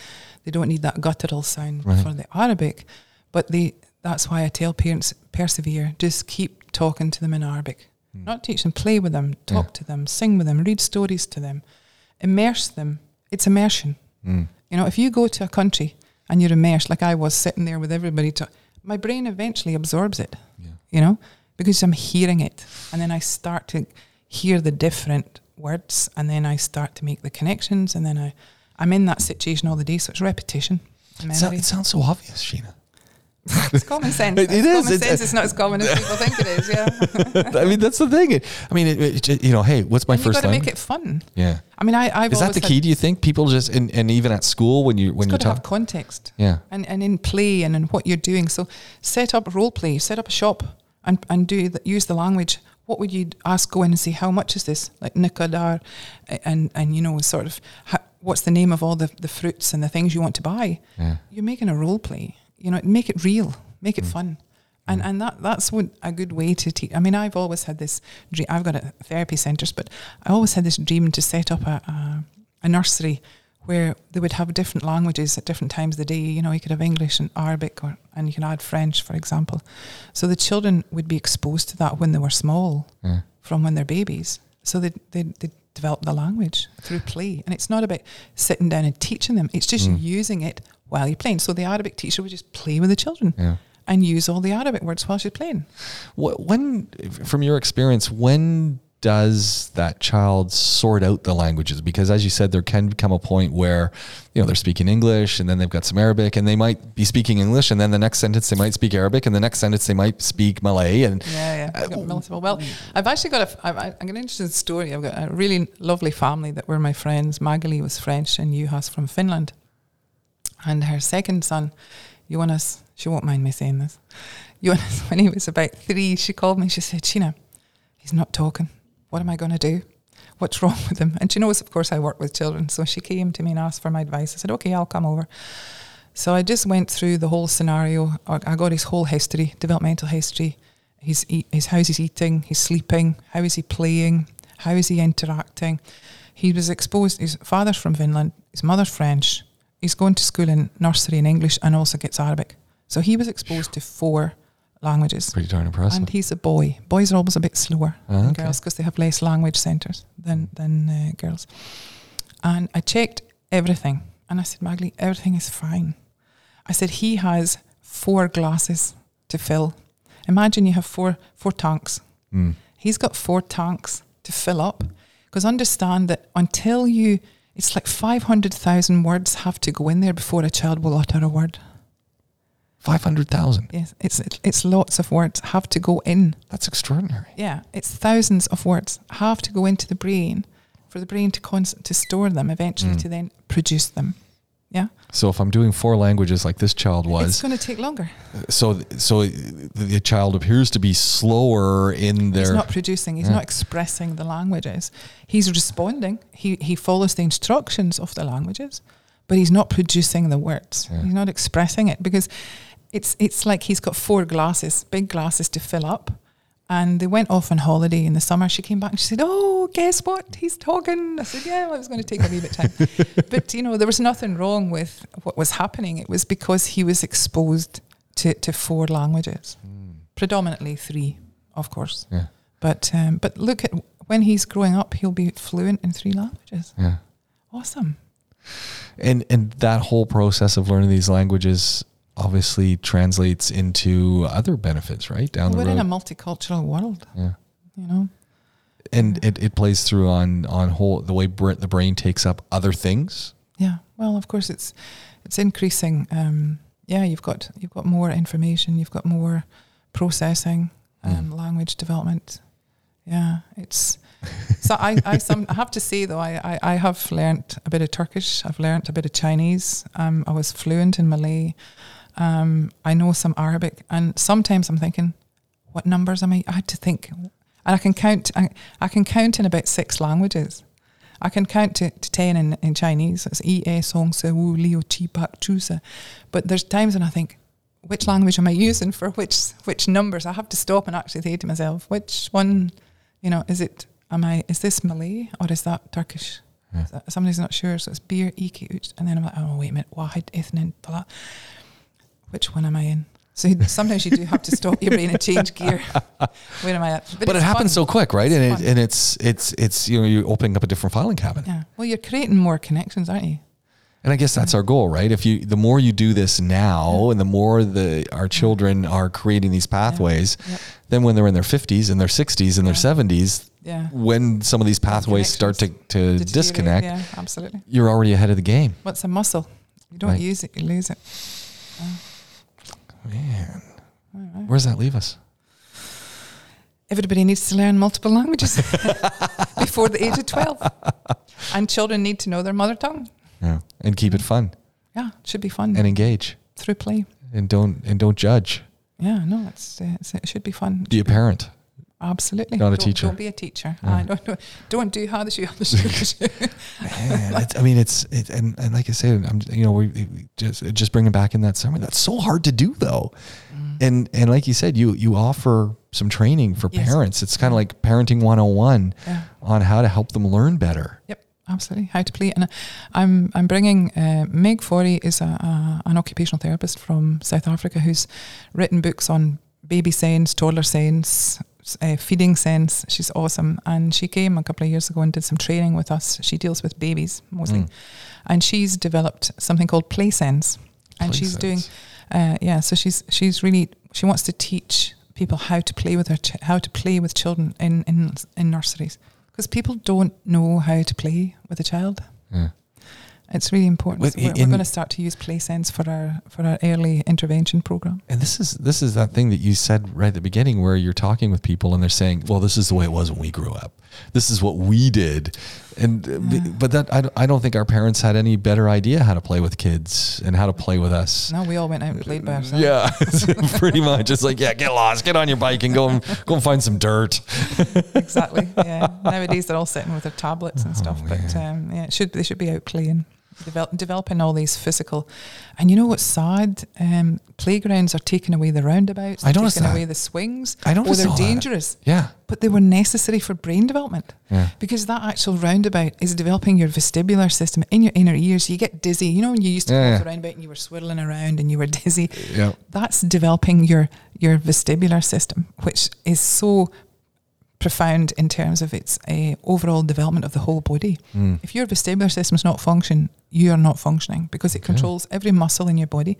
they don't need that guttural sound Right. for the Arabic. But they that's why I tell parents persevere. Just keep talking to them in Arabic. Not teach them, play with them, talk Yeah. to them, sing with them, read stories to them, immerse them. It's immersion. Mm. You know, if you go to a country and you're immersed, like I was sitting there with everybody, to, my brain eventually absorbs it, Yeah. you know, because I'm hearing it. And then I start to hear the different words and then I start to make the connections and then I, I'm in that situation all the day. So it's repetition. It, it sounds so obvious, Sheena. It's common sense. It- it It's is. Common It's- sense. It's not as common as people think it is. Yeah. I mean, that's the thing. I mean, it, it, you know, hey, what's my and you first got to make it fun. yeah. I mean, I, I've Is that the key? Do you think people just and, and even at school when you when you got to have talk? context. Yeah. and, and in play and in what you're doing. So set up role play, set up a shop and, and do the, use the language what would you ask go in and say how much is this like nikadar and and you know sort of how, what's the name of all the, the fruits and the things you want to buy Yeah. you're making a role play you know make it real make it Mm. fun and and that that's what a good way to teach i mean i've always had this dream i've got a therapy centers but i always had this dream to set up a, a, a nursery where they would have different languages at different times of the day you know you could have english and arabic or and you can add french for example so the children would be exposed to that when they were small Yeah. from when they're babies. So they they they develop the language through play, and it's not about sitting down and teaching them. It's just Mm. using it while you're playing. So the Arabic teacher would just play with the children Yeah. and use all the Arabic words while she's playing. Wh- When, from your experience, when does that child sort out the languages? Because as you said, there can come a point where, you know, they're speaking English and then they've got some Arabic and they might be speaking English and then the next sentence they might speak Arabic and the next sentence they might speak Malay and Yeah, yeah. Uh. Well, I've actually got a. I- I'm going to interesting story. I've got a really lovely family that were my friends. Magali was French and Juha's from Finland, and her second son, Jonas. She won't mind me saying this. Jonas, when he was about three, she called me. She said, "Sheena, he's not talking. What am I going to do? What's wrong with him?" And she knows, of course, I work with children, so she came to me and asked for my advice. I said, "Okay, I'll come over." So I just went through the whole scenario. I got his whole history, developmental history. His his how's he eating, he's sleeping, how is he playing, how is he interacting. He was exposed. His father's from Finland, his mother's French. He's going to school in nursery in English and also gets Arabic. So he was exposed to four languages. pretty darn impressive. And he's a boy. Boys are always a bit slower Ah, than okay. girls because they have less language centres than than uh, girls. And I checked everything, and I said, Magali, everything is fine. I said he has four glasses to fill. Imagine you have four four tanks. Mm. He's got four tanks to fill up. Because understand that until you, it's like five hundred thousand words have to go in there before a child will utter a word. 500,000. Yes, it's it's lots of words have to go in. That's extraordinary. Yeah, it's thousands of words have to go into the brain for the brain to cons- to store them eventually Mm. to then produce them. Yeah, So if I'm doing four languages like this child was, it's going to take longer. so so the, the child appears to be slower in their He's not producing. He's Yeah. not expressing the languages. He's responding. He he follows the instructions of the languages, but he's not producing the words. Yeah. He's not expressing it because it's it's like he's got four glasses, big glasses to fill up. And they went off on holiday in the summer. She came back and she said, "Oh, guess what? He's talking." I said, "Yeah, well, it was going to take a wee bit time, but you know, there was nothing wrong with what was happening. It was because he was exposed to to four languages, predominantly three, of course." yeah But um, but look at when he's growing up, he'll be fluent in three languages. yeah Awesome. and and that whole process of learning these languages obviously translates into other benefits right down the road. We're the in a multicultural world, yeah you know. and it, it plays through on on whole the way the brain takes up other things Yeah. Well, of course, it's it's increasing. Um, yeah, you've got you've got more information. You've got more processing, um, Mm. language development. Yeah, it's. so I, I, some, I have to say though, I, I, I have learnt a bit of Turkish. I've learnt a bit of Chinese. Um, I was fluent in Malay. Um, I know some Arabic, and sometimes I'm thinking, what numbers am I? I had to think, and I can count. I, I can count in about six languages. I can count to, to 10 in, in Chinese. It's E, E, Song, Se, Wu, Liu, Chi, Pak, Chu, Se. But there's times when I think, which language am I using for which which numbers? I have to stop and actually say to myself, which one, you know, is it, am I, is this Malay or is that Turkish? Yeah. So- Somebody's not sure. So it's beer, iki. And then I'm like, oh, wait a minute, wahid, ithnin, tala. Which one am I in? So sometimes you do have to stop your brain and change gear. Where am I at? but, it happens fun. so quick right and, It's it, and it's it's it's you know you're opening up a different filing cabinet Yeah. Well, you're creating more connections, aren't you? And I guess that's our goal, right? If you, the more you do this now, Yeah. and the more the our children are creating these pathways, Yep. then when they're in their fifties and their sixties and their seventies, Yeah. when some of these pathways start to, to disconnect, Yeah, absolutely. you're already ahead of the game. What's a muscle? You don't Right. use it, you lose it. Oh. Man, Alright. where does that leave us? Everybody needs to learn multiple languages before the age of 12. And children need to know their mother tongue. Yeah, and keep it fun Yeah, it should be fun and engage, through play. and don't and don't judge. Yeah, no, it's, uh, it's it should be fun. Be a parent. Absolutely. Not a don't, teacher. Don't be a teacher. Yeah. I don't. Don't do how the shoe, how the shoe. Man, I mean, it's it, and, and like I said, I'm you know we, we just just bringing back in that summer. That's so hard to do though, and and like you said, you you offer some training for Yes. parents. It's kind of like parenting 101 Yeah. on how to help them learn better. Yep, absolutely. How to play, and I'm I'm bringing uh, Meg Faure is a, a an occupational therapist from South Africa who's written books on baby sense, toddler sense, s- uh, feeding sense. She's awesome, and she came a couple of years ago and did some training with us. She deals with babies mostly, Mm. and she's developed something called play sense, and Play she's doing uh, yeah. So she's she's really she wants to teach people how to play with her, ch- how to play with children in in in nurseries because people don't know how to play with a child. Yeah. It's really important. With- So we're, we're going to start to use play sense for our for our early intervention program. And this is this is that thing that you said right at the beginning, where you're talking with people and they're saying, "Well, this is the way it was when we grew up. This is what we did." And uh, Yeah. but that I, don't- I don't think our parents had any better idea how to play with kids and how to play with us. No, we all went out and played by ourselves. Yeah, pretty much. It's like, yeah, get lost, get on your bike, and go and go and find some dirt. exactly. Yeah. Nowadays they're all sitting with their tablets and Oh, stuff. But um, yeah, it should they should be out playing, develop, developing all these physical. And you know what's sad? Um, playgrounds are taking away the roundabouts. I noticed taking that. away the swings. I Oh, noticed they're all that. dangerous, Yeah, but they were necessary for brain development. yeah, Because that actual roundabout is developing your vestibular system in your inner ears. You get dizzy. You know when you used to Yeah, walk yeah. roundabout and you were swirling around and you were dizzy. yeah. That's developing your your vestibular system, which is so profound in terms of its uh, overall development of the whole body. Mm. If your vestibular system is not function, you are not functioning because it Okay. controls every muscle in your body.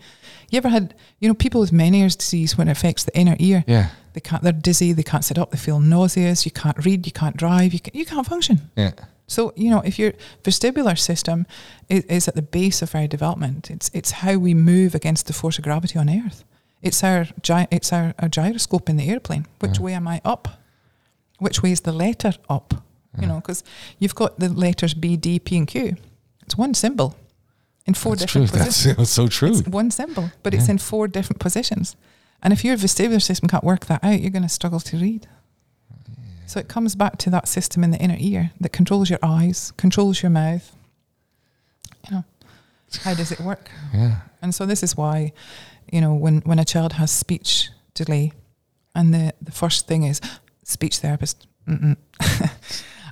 You ever had, you know, people with Meniere's disease when it affects the inner ear, Yeah, they can't, they're dizzy, they can't sit up, they feel nauseous, you can't read, you can't drive, you, can, you can't function. yeah. So you know, if your vestibular system is, is at the base of our development, it's it's how we move against the force of gravity on Earth. It's our gy- it's our, our gyroscope in the airplane. Which Yeah. way am I up? Which way is the letter up? You Yeah. know, because you've got the letters B, D, P, and Q. It's one symbol in four That's true. different positions. That's so true. It's one symbol, but it's in four different positions. And if your vestibular system can't work that out, you're going to struggle to read. So it comes back to that system in the inner ear that controls your eyes, controls your mouth. You know, how does it work? Yeah, And so this is why, you know, when, when a child has speech delay, and the, the first thing is speech therapist.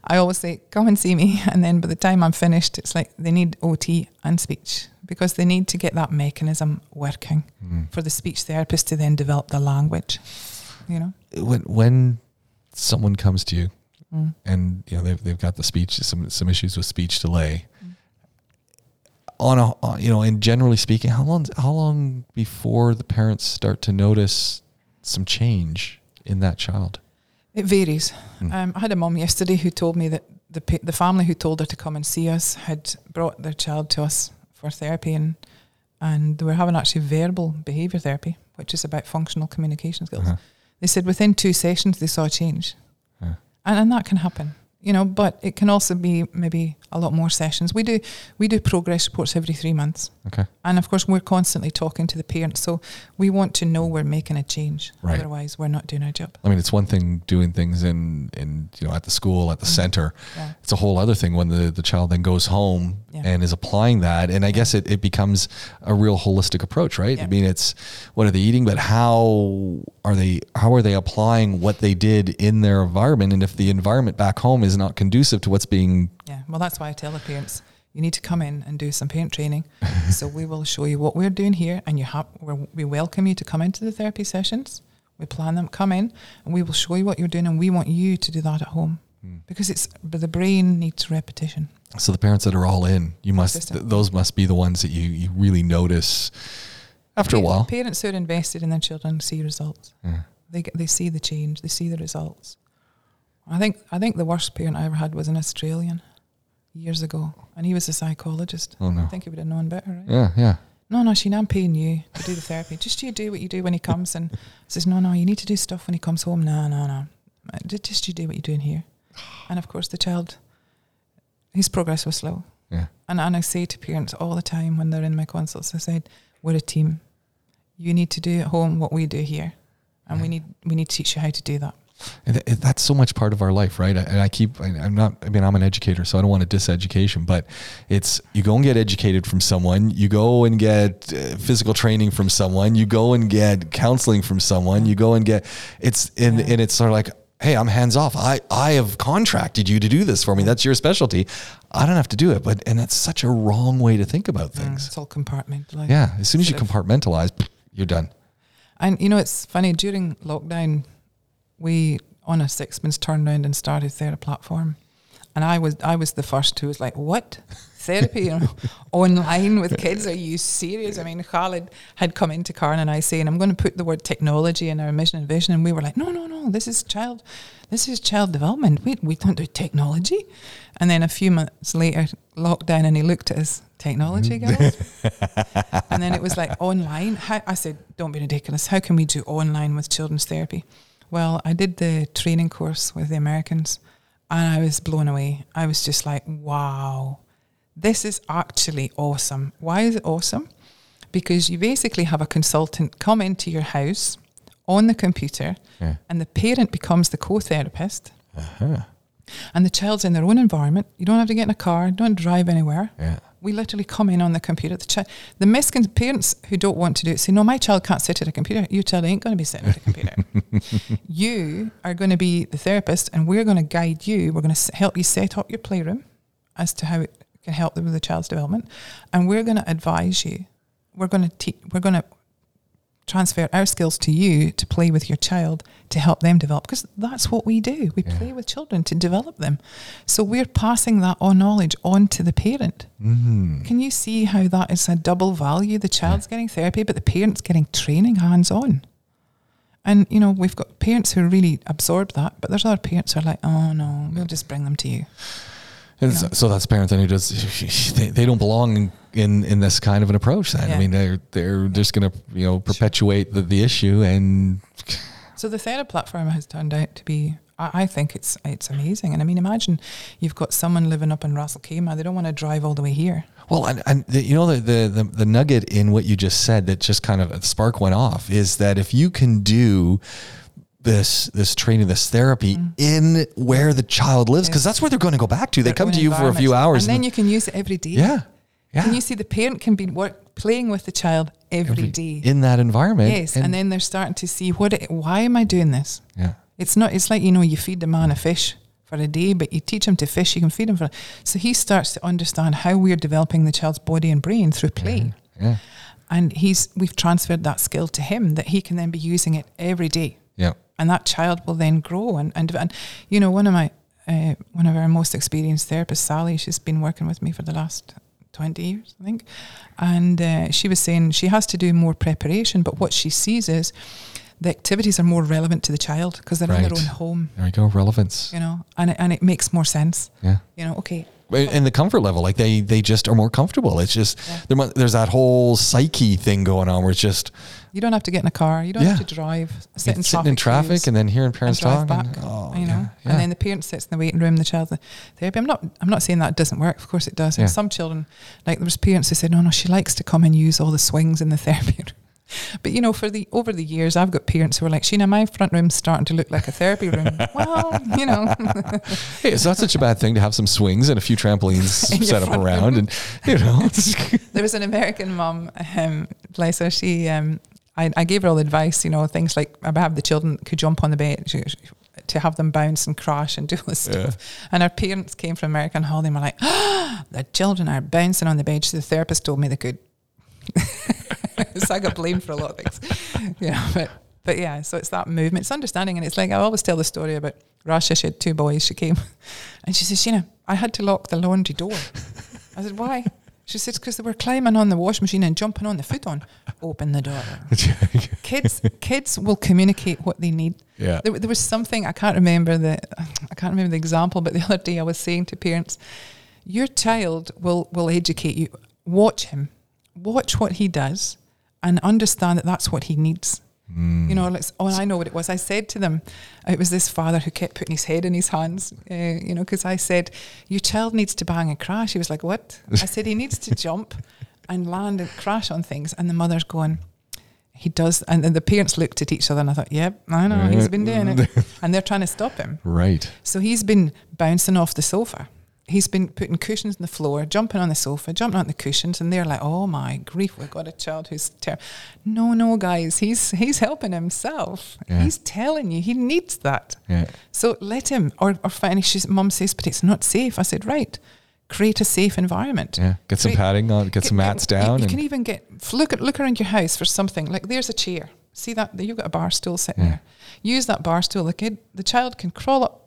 I always say, come and see me. And then by the time I'm finished, it's like they need OT and speech because they need to get that mechanism working Mm. for the speech therapist to then develop the language. You know? when when someone comes to you Mm. and you know they've, they've got the speech some some issues with speech delay on a on- you know and generally speaking how long how long before the parents start to notice some change in that child It varies. Mm. Um, I had a mum yesterday who told me that the pa- the family who told her to come and see us had brought their child to us for therapy, and and they were having actually verbal behaviour therapy, which is about functional communication skills. Uh-huh. They said within two sessions they saw a change, Yeah. and and that can happen, you know. But it can also be maybe a lot more sessions. We do we do progress reports every three months, okay and of course we're constantly talking to the parents, so we want to know we're making a change. Right. Otherwise, we're not doing our job. i mean it's one thing doing things in in you know at the school at the Mm. center Yeah. it's a whole other thing when the the child then goes home Yeah. and is applying that and i guess it, it becomes a real holistic approach right i mean it's what are they eating but how are they how are they applying what they did in their environment and if the environment back home is not conducive to what's being Yeah, well, that's why I tell the parents you need to come in and do some parent training. so we will show you what we're doing here, and you have we're, we welcome you to come into the therapy sessions. We plan them, come in, and we will show you what you're doing, and we want you to do that at home hmm. because it's the brain needs repetition. so the parents that are all in you must th- those must be the ones that you you really notice after a while parents who are invested in their children see results. Yeah. They get, they see the change. They see the results. I think I think the worst parent I ever had was an Australian years ago, and he was a psychologist. oh no I think he would have known better, right? yeah yeah No, no, Sheen, I'm paying you to do the therapy. Just you do what you do when he comes and says, no, no, you need to do stuff when he comes home. No, no, no. Just you do what you're doing here. And of course, the child, his progress was slow. yeah And, and I say to parents all the time when they're in my consults, I said, we're a team. You need to do at home what we do here. And we need we need to teach you how to do that. And th- that's so much part of our life, right? And I keep, I- I'm not, I mean, I'm an educator, so I don't want to diseducation, but it's, you go and get educated from someone, you go and get uh, physical training from someone, you go and get counseling from someone, you go and get, it's, and, Yeah. and it's sort of like, hey, I'm hands off. I, I have contracted you to do this for me. That's your specialty. I don't have to do it. But, and that's such a wrong way to think about things. It's all compartmentalized. Yeah. As soon as you compartmentalize, you're done. And you know, it's funny during lockdown, we on a Sixpence turned around and started TheraPlatform, and I was I was the first who was like, "What therapy you know, online with kids? Are you serious?" I mean, Khalid had come into Karen and I saying, "I'm going to put the word technology in our mission and vision," and we were like, "No, no, no, this is child, this is child development. We we don't do technology." And then a few months later, lockdown, and he looked at us, technology mm-hmm. girls. and then it was like online. How, I said, don't be ridiculous. How can we do online with children's therapy? Well, I did the training course with the Americans and I was blown away. I was just like, wow, this is actually awesome. Why is it awesome? Because you basically have a consultant come into your house on the computer Yeah. and the parent becomes the co therapist Uh-huh. and the child's in their own environment. You don't have to get in a car, don't drive anywhere. Yeah. We literally come in on the computer. The, chi- the miscon- parents who don't want to do it say, "No, my child can't sit at a computer. Your child ain't going to be sitting at a computer. you are going to be the therapist, and we're going to guide you. We're going to help you set up your playroom as to how it can help them with the child's development, and we're going to advise you. We're going to teach. We're going to transfer our skills to you to play with your child to help them develop because that's what we do. We Yeah. play with children to develop them. So we're passing that on knowledge on to the parent. Mm. can you see how that is a double value? The child's getting therapy but the parent's getting training hands on and you know we've got parents who really absorb that but there's other parents who are like oh no we'll just bring them to you And so, that's a parent then who does they, they don't belong in in this kind of an approach then. I mean they're they're just gonna, you know, perpetuate the, the issue and So the TheraPlatform has turned out to be, I, I think it's it's amazing. And I mean, imagine you've got someone living up in Ras Al Khaimah, they don't want to drive all the way here. well and, and the, you know the, the the the nugget in what you just said that just kind of the spark went off is that if you can do this this training this therapy in where the child lives because Mm. That's where they're going to go back to they come to you for a few hours And then you can use it every day. yeah yeah Can you see the parent can be work, playing with the child every day? in that environment yes. And, then they're starting to see what, it, why am I doing this? yeah It's not, it's like, you know, you feed the man a fish for a day, but you teach him to fish, you can feed him for, so he starts to understand how we're developing the child's body and brain through play. yeah And he's, we've transferred that skill to him that he can then be using it every day. Yeah. And that child will then grow and and, and you know one of my uh, one of our most experienced therapists Sally she's been working with me for the last 20 years I think. And uh, she was saying she has to do more preparation but what she sees is the activities are more relevant to the child because they're in their own home. There you go relevance. You know and it, and it makes more sense. Yeah. You know okay. And the comfort level like they they just are more comfortable. It's just Yeah. there, there's that whole psyche thing going on where it's just you don't have to get in a car you don't Yeah. have to drive sit in sitting in traffic and then hearing and parents drive talk back. and, oh, you know, yeah, yeah. and then the parent sits in the waiting room. The child's the therapy. I'm not. I'm not saying that doesn't work. Of course it does. And some children, like there was parents who said, "No, no, she likes to come and use all the swings in the therapy." room." But you know, for the over the years, I've got parents who are like, "Sheena, my front room's starting to look like a therapy room." well, you know, hey, it's not such a bad thing to have some swings and a few trampolines set up around and you know there was an American mom, um, her. She, um, I, I gave her all the advice, you know, things like I have the children could jump on the bed to have them bounce and crash and do all this Yeah. stuff. And our parents came from America and holiday and were like, ah, the children are bouncing on the bed. So the therapist told me they could. so I got blamed for a lot of things. Yeah, but but yeah, so it's that movement, it's understanding, and it's like I always tell the story about Rasha. She had two boys. She came, and she says, "You know, I had to lock the laundry door." I said, "Why?" She said, "Because they were climbing on the washing machine and jumping on the foot on. Open the door." kids, kids will communicate what they need. yeah There, there was something I can't remember the I can't remember the example, but the other day I was saying to parents, "Your child will will educate you. Watch him, watch what he does, and understand that that's what he needs." You know, like, oh, I know what it was. I said to them, it was this father who kept putting his head in his hands, uh, you know, because I said, Your child needs to bang and crash. He was like, What? I said, He needs to jump and land and crash on things. And the mother's going, he does. And then the parents looked at each other and I thought, yep, I know, he's been doing it. and they're trying to stop him. Right. So he's been bouncing off the sofa. He's been putting cushions on the floor, jumping on the sofa, jumping on the cushions, and they're like, "Oh my grief, we've got a child who's terrible." No, no, guys, he's he's helping himself. Yeah. He's telling you he needs that. Yeah. So let him. Or or fine. She's mum says, "But it's not safe." I said, "Right, create a safe environment." Yeah. Get some padding on. Get some mats you- down. You, and, can even get look at look around your house for something like there's a chair. See that you've got a bar stool sitting Yeah. there. Use that bar stool. The kid, the child can crawl up,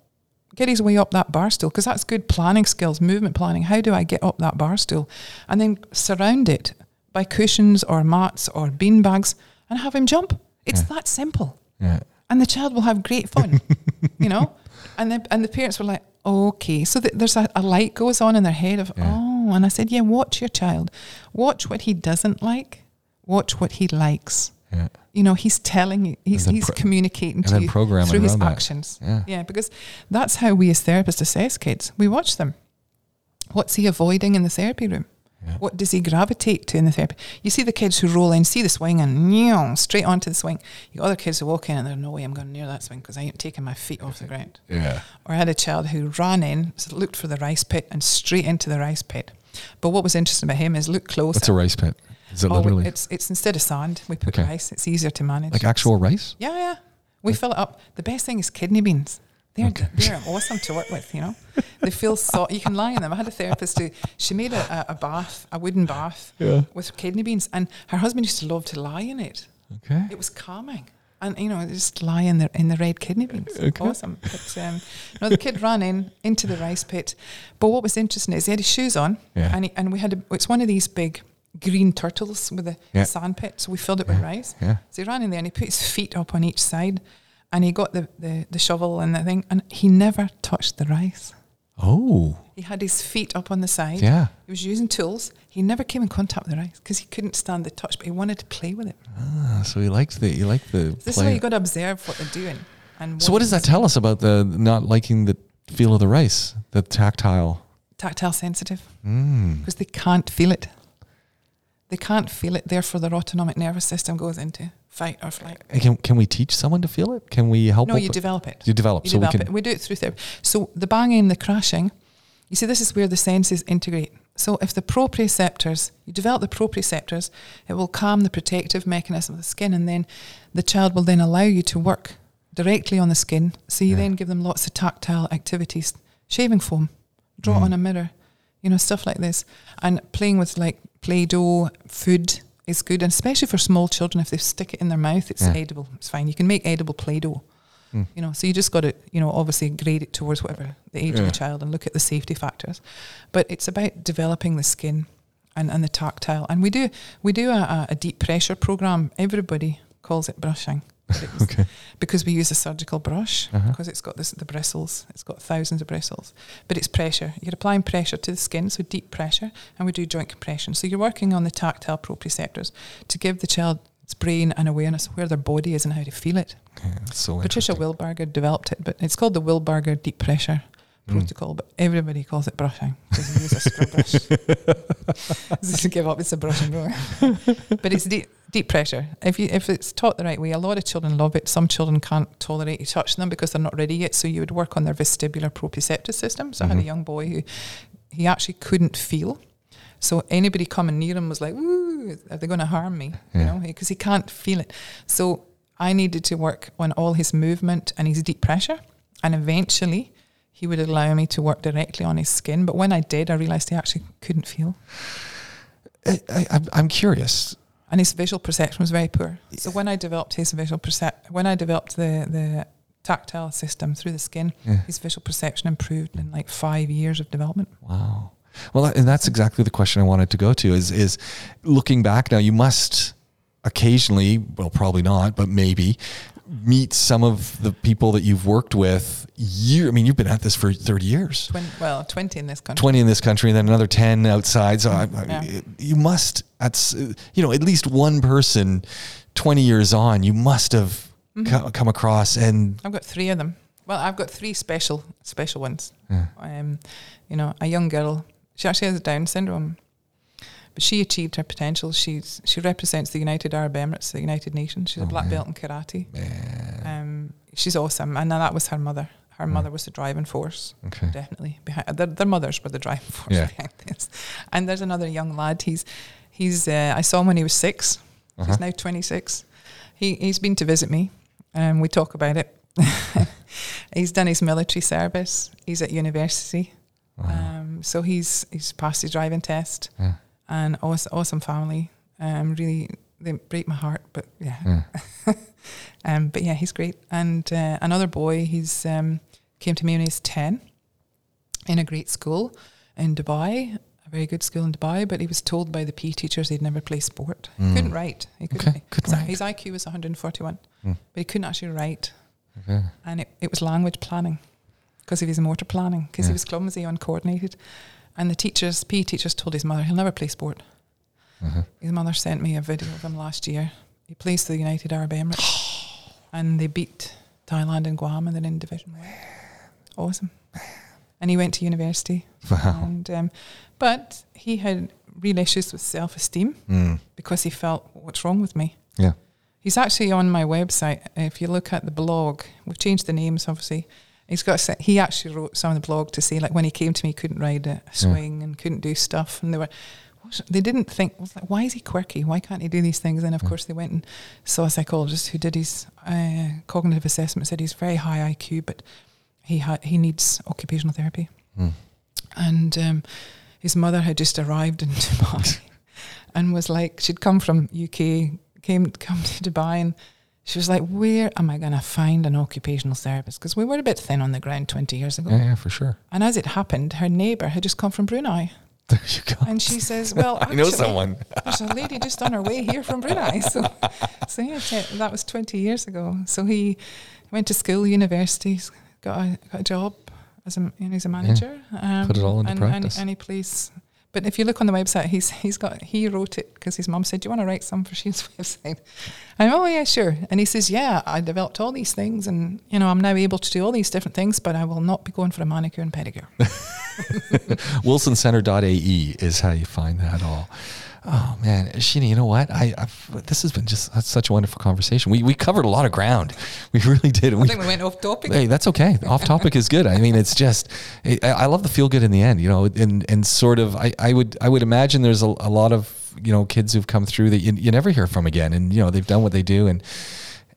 get his way up that bar stool because that's good planning skills, movement planning. How do I get up that bar stool, and then surround it by cushions or mats or bean bags and have him jump. It's Yeah. that simple, yeah. and the child will have great fun. you know, and the and the parents were like, okay, so th- there's a, a light goes on in their head of Yeah. oh, and I said, yeah, watch your child, watch what he doesn't like, watch what he likes. Yeah. You know, he's telling you, he's, he's pro- communicating to you through his that. actions. Yeah. Yeah, because that's how we as therapists assess kids. We watch them. What's he avoiding in the therapy room? Yeah. What does he gravitate to in the therapy? You see the kids who roll in, see the swing, and meow, straight onto the swing. You got other kids who walk in and they're no way I'm going near that swing because I ain't taking my feet off the ground. Yeah. Or I had a child who ran in, looked for the rice pit, and straight into the rice pit. But what was interesting about him is look closer. What's a rice pit? Is it Oh, literally it's it's instead of sand, we put Okay. rice. It's easier to manage. like actual rice? Yeah, yeah. We fill it up. The best thing is kidney beans. They're they're awesome to work with. You know, they feel so. You can lie in them. I had a therapist who she made a, a, a bath, a wooden bath Yeah. with kidney beans, and her husband used to love to lie in it. Okay. It was calming. And you know, just lie in the in the red kidney beans. Okay. Awesome. But um, no, the kid ran in into the rice pit. But what was interesting is he had his shoes on, Yeah. and he, and we had a, it's one of these big green turtles with a Yeah. sand pit. So we filled it with rice. Yeah. So he ran in there and he put his feet up on each side, and he got the the, the shovel and the thing, and he never touched the rice. Oh. He had his feet up on the side. Yeah. He was using tools. He never came in contact with the rice because he couldn't stand the touch, but he wanted to play with it. Ah, so he liked the he liked the This is why you got to observe what they're doing. And so what does that tell us about the not liking the feel of the rice, the tactile? Tactile sensitive Mm. because they can't feel it. They can't feel it. Therefore, their autonomic nervous system goes into fight or flight. Can can we teach someone to feel it? Can we help? No, you develop it. You develop. You so develop we can. it. We do it through therapy. So the banging, the crashing, you see, this is where the senses integrate. So if the proprioceptors, you develop the proprioceptors, it will calm the protective mechanism of the skin, and then the child will then allow you to work directly on the skin. So you Yeah. then give them lots of tactile activities, shaving foam, draw Mm. on a mirror, you know, stuff like this, and playing with like play-doh, food is good, and especially for small children, if they stick it in their mouth, it's Yeah. edible. It's fine. You can make edible play-doh. Mm. You know, so you just got to, you know, obviously grade it towards whatever the age of the child and look at the safety factors. But it's about developing the skin and, and the tactile. And we do we do a, a deep pressure program. Everybody calls it brushing. Okay. Because we use a surgical brush Uh-huh. because it's got this, the bristles. It's got thousands of bristles. But it's pressure. You're applying pressure to the skin, so deep pressure, and we do joint compression. So you're working on the tactile proprioceptors to give the child its brain and awareness of where their body is and how to feel it. Yeah, so Patricia. Wilbarger developed it, but it's called the Wilbarger deep pressure. Protocol, but everybody calls it brushing because we use a scrub brush. Just give up, it's a brush and but it's deep, deep pressure. If you if it's taught the right way, a lot of children love it. Some children can't tolerate you touching them because they're not ready yet. So you would work on their vestibular proprioceptive system. So I had a Mhm. young boy who he actually couldn't feel. So anybody coming near him was like, "Ooh, are they going to harm me?" Yeah. You know, because he can't feel it. So I needed to work on all his movement and his deep pressure, and eventually he would allow me to work directly on his skin. But when I did, I realized he actually couldn't feel, I, I, I'm- I'm curious. and his visual perception was very poor. So when I developed his visual percep, when I developed the the tactile system through the skin, Yeah. his visual perception improved in like five years of development. Wow. Well, and that's exactly the question I wanted to go to is is looking back now. You must occasionally, well, probably not, but maybe meet some of the people that you've worked with. Year, I mean, you've been at this for thirty years. Twin, well, twenty in this country. 20 in this country and then another 10 outside. So I, I, you must, that's, uh, you know, at least one person 20 years on, you must have Mhm. co- come across and I've got three of them. Well, I've got three special special ones. Yeah. Um, you know, a young girl. She actually has Down syndrome, but she achieved her potential. She's she represents the United Arab Emirates, the United Nations. She's a Oh, black man. belt in karate. Um, she's awesome, and that was her mother. Her mother was the driving force, Okay. definitely. Behind their, their mothers were the driving force Yeah. behind this. And there's another young lad. He's he's. Uh, I saw him when he was 6 Uh-huh. He's now 26. He he's been to visit me, and we talk about it. he's done his military service. He's at university, Wow. um, so he's he's passed his driving test. Yeah. And awesome, awesome family. Um, really, they break my heart, but yeah. Yeah. um, but yeah, he's great. And uh, another boy, he's um, came to me when he was ten, in a great school in Dubai, a very good school in Dubai. But he was told by the PE teachers he'd never play sport. He Mm. couldn't write. He couldn't. Okay, couldn't so write. His IQ was 141, Mm. but he couldn't actually write. Okay. And it, it was language planning because of his motor planning because Yeah. he was clumsy, uncoordinated. And the teachers, PE teachers, told his mother he'll never play sport. Uh-huh. His mother sent me a video of him last year. He plays for the United Arab Emirates, and they beat Thailand and Guam, and they're in Division One. Awesome. And he went to university, Wow. and um, but he had real issues with self-esteem Mm. because he felt, "What's wrong with me?" Yeah. He's actually on my website. If you look at the blog, we've changed the names, obviously. He's got. se- He actually wrote some of the blog to say, like, when he came to me, he couldn't ride a swing and couldn't do stuff, and they were. what- They didn't think. Was like, why is he quirky? Why can't he do these things? And of Mm. course, they went and saw a psychologist who did his uh, cognitive assessment. Said he's very high IQ, but he ha- he needs occupational therapy. Mm. And um, his mother had just arrived in Dubai and was like, she'd come from UK, came come to Dubai, and she was like, "Where am I going to find an occupational therapist?" Because we were a bit thin on the ground twenty years ago. Yeah, yeah, for sure. And as it happened, her neighbour had just come from Brunei, There you go. and she says, "Well, I know someone. There's a lady just on her way here from Brunei." So, so yeah, that was twenty years ago. So he went to school, university, got a got a job as a you know, a manager. Um, Put it all into and, practice. And, and he plays. But if you look on the website, he's he's got he wrote it because his mum said, "Do you want to write some for Sheen's website?" And oh yeah, sure. And he says, "Yeah, I developed all these things, and you know I'm now able to do all these different things, but I will not be going for a manicure and pedicure." WilsonCenter.ae is how you find that all. Oh man, Sheena, you know what? I I've, this has been just such a wonderful conversation. We we covered a lot of ground. We really did. I We, think we went off topic. hey, that's okay. Off topic is good. I mean, it's just I, I love the feel good in the end. You know, and and sort of I, I would I would imagine there's a, a lot of you know kids who've come through that you, you never hear from again, and you know they've done what they do, and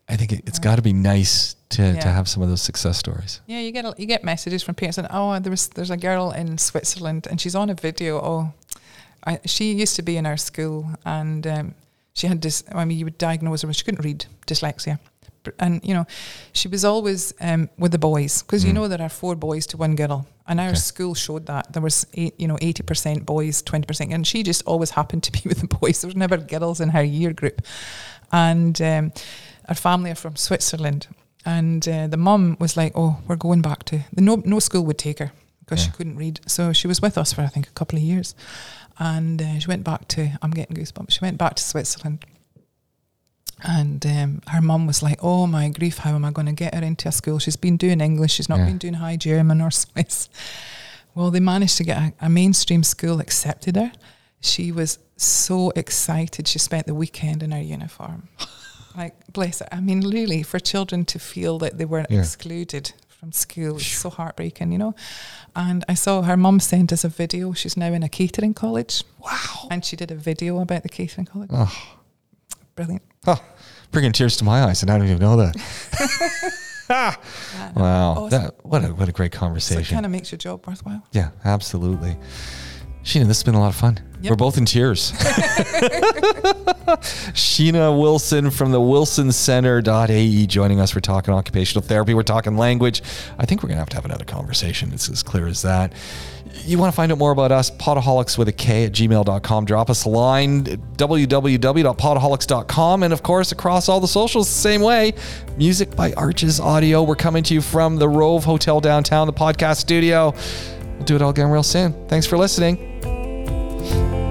I think it, it's got to be nice to to have some of those success stories. Yeah, you get a, you get messages from parents and oh, there was there's a girl in Switzerland and she's on a video. Oh, I, she used to be in our school and um, she had this. I mean, you would diagnose her, but she couldn't read dyslexia. And you know, she was always um, with the boys because you Mm. know there are four boys to one girl, and our Okay. school showed that there was eight, you know, eighty percent boys, twenty percent, and she just always happened to be with the boys. There was never girls in her year group, and um, our family are from Switzerland, and uh, the mum was like, "Oh, we're going back to the no no school would take her because she couldn't read, so she was with us for I think a couple of years, and uh, she went back to I'm getting goosebumps. She went back to Switzerland." And um, her mum was like, "Oh my grief! How am I going to get her into a school? She's been doing English. She's not Yeah. been doing High German or Swiss." Well, they managed to get a, a mainstream school accepted her. She was so excited. She spent the weekend in her uniform. like, bless her. I mean, really, for children to feel that they were Yeah. excluded from school It's so heartbreaking, you know. And I saw her mum sent us a video. She's now in a catering college. Wow. And she did a video about the catering college. Oh. Brilliant. Oh, bringing tears to my eyes, and I don't even know that. Wow, awesome. that what a what a great So it kind of makes your job worthwhile. yeah, absolutely. Sheena, this has been a lot of fun. Yep. We're both in tears. Sheena Wilson from the WilsonCenter.ae joining us. We're talking occupational therapy. We're talking language. I think we're going to have to have another conversation. It's as clear as that. You want to find out more about us, potaholics with a K at gmail.com. Drop us a line, www.potaholics.com. And of course, across all the socials, the same way. Music by Arches Audio. We're coming to you from the Rove Hotel downtown, the podcast studio. We'll do it all again real soon. Thanks for listening you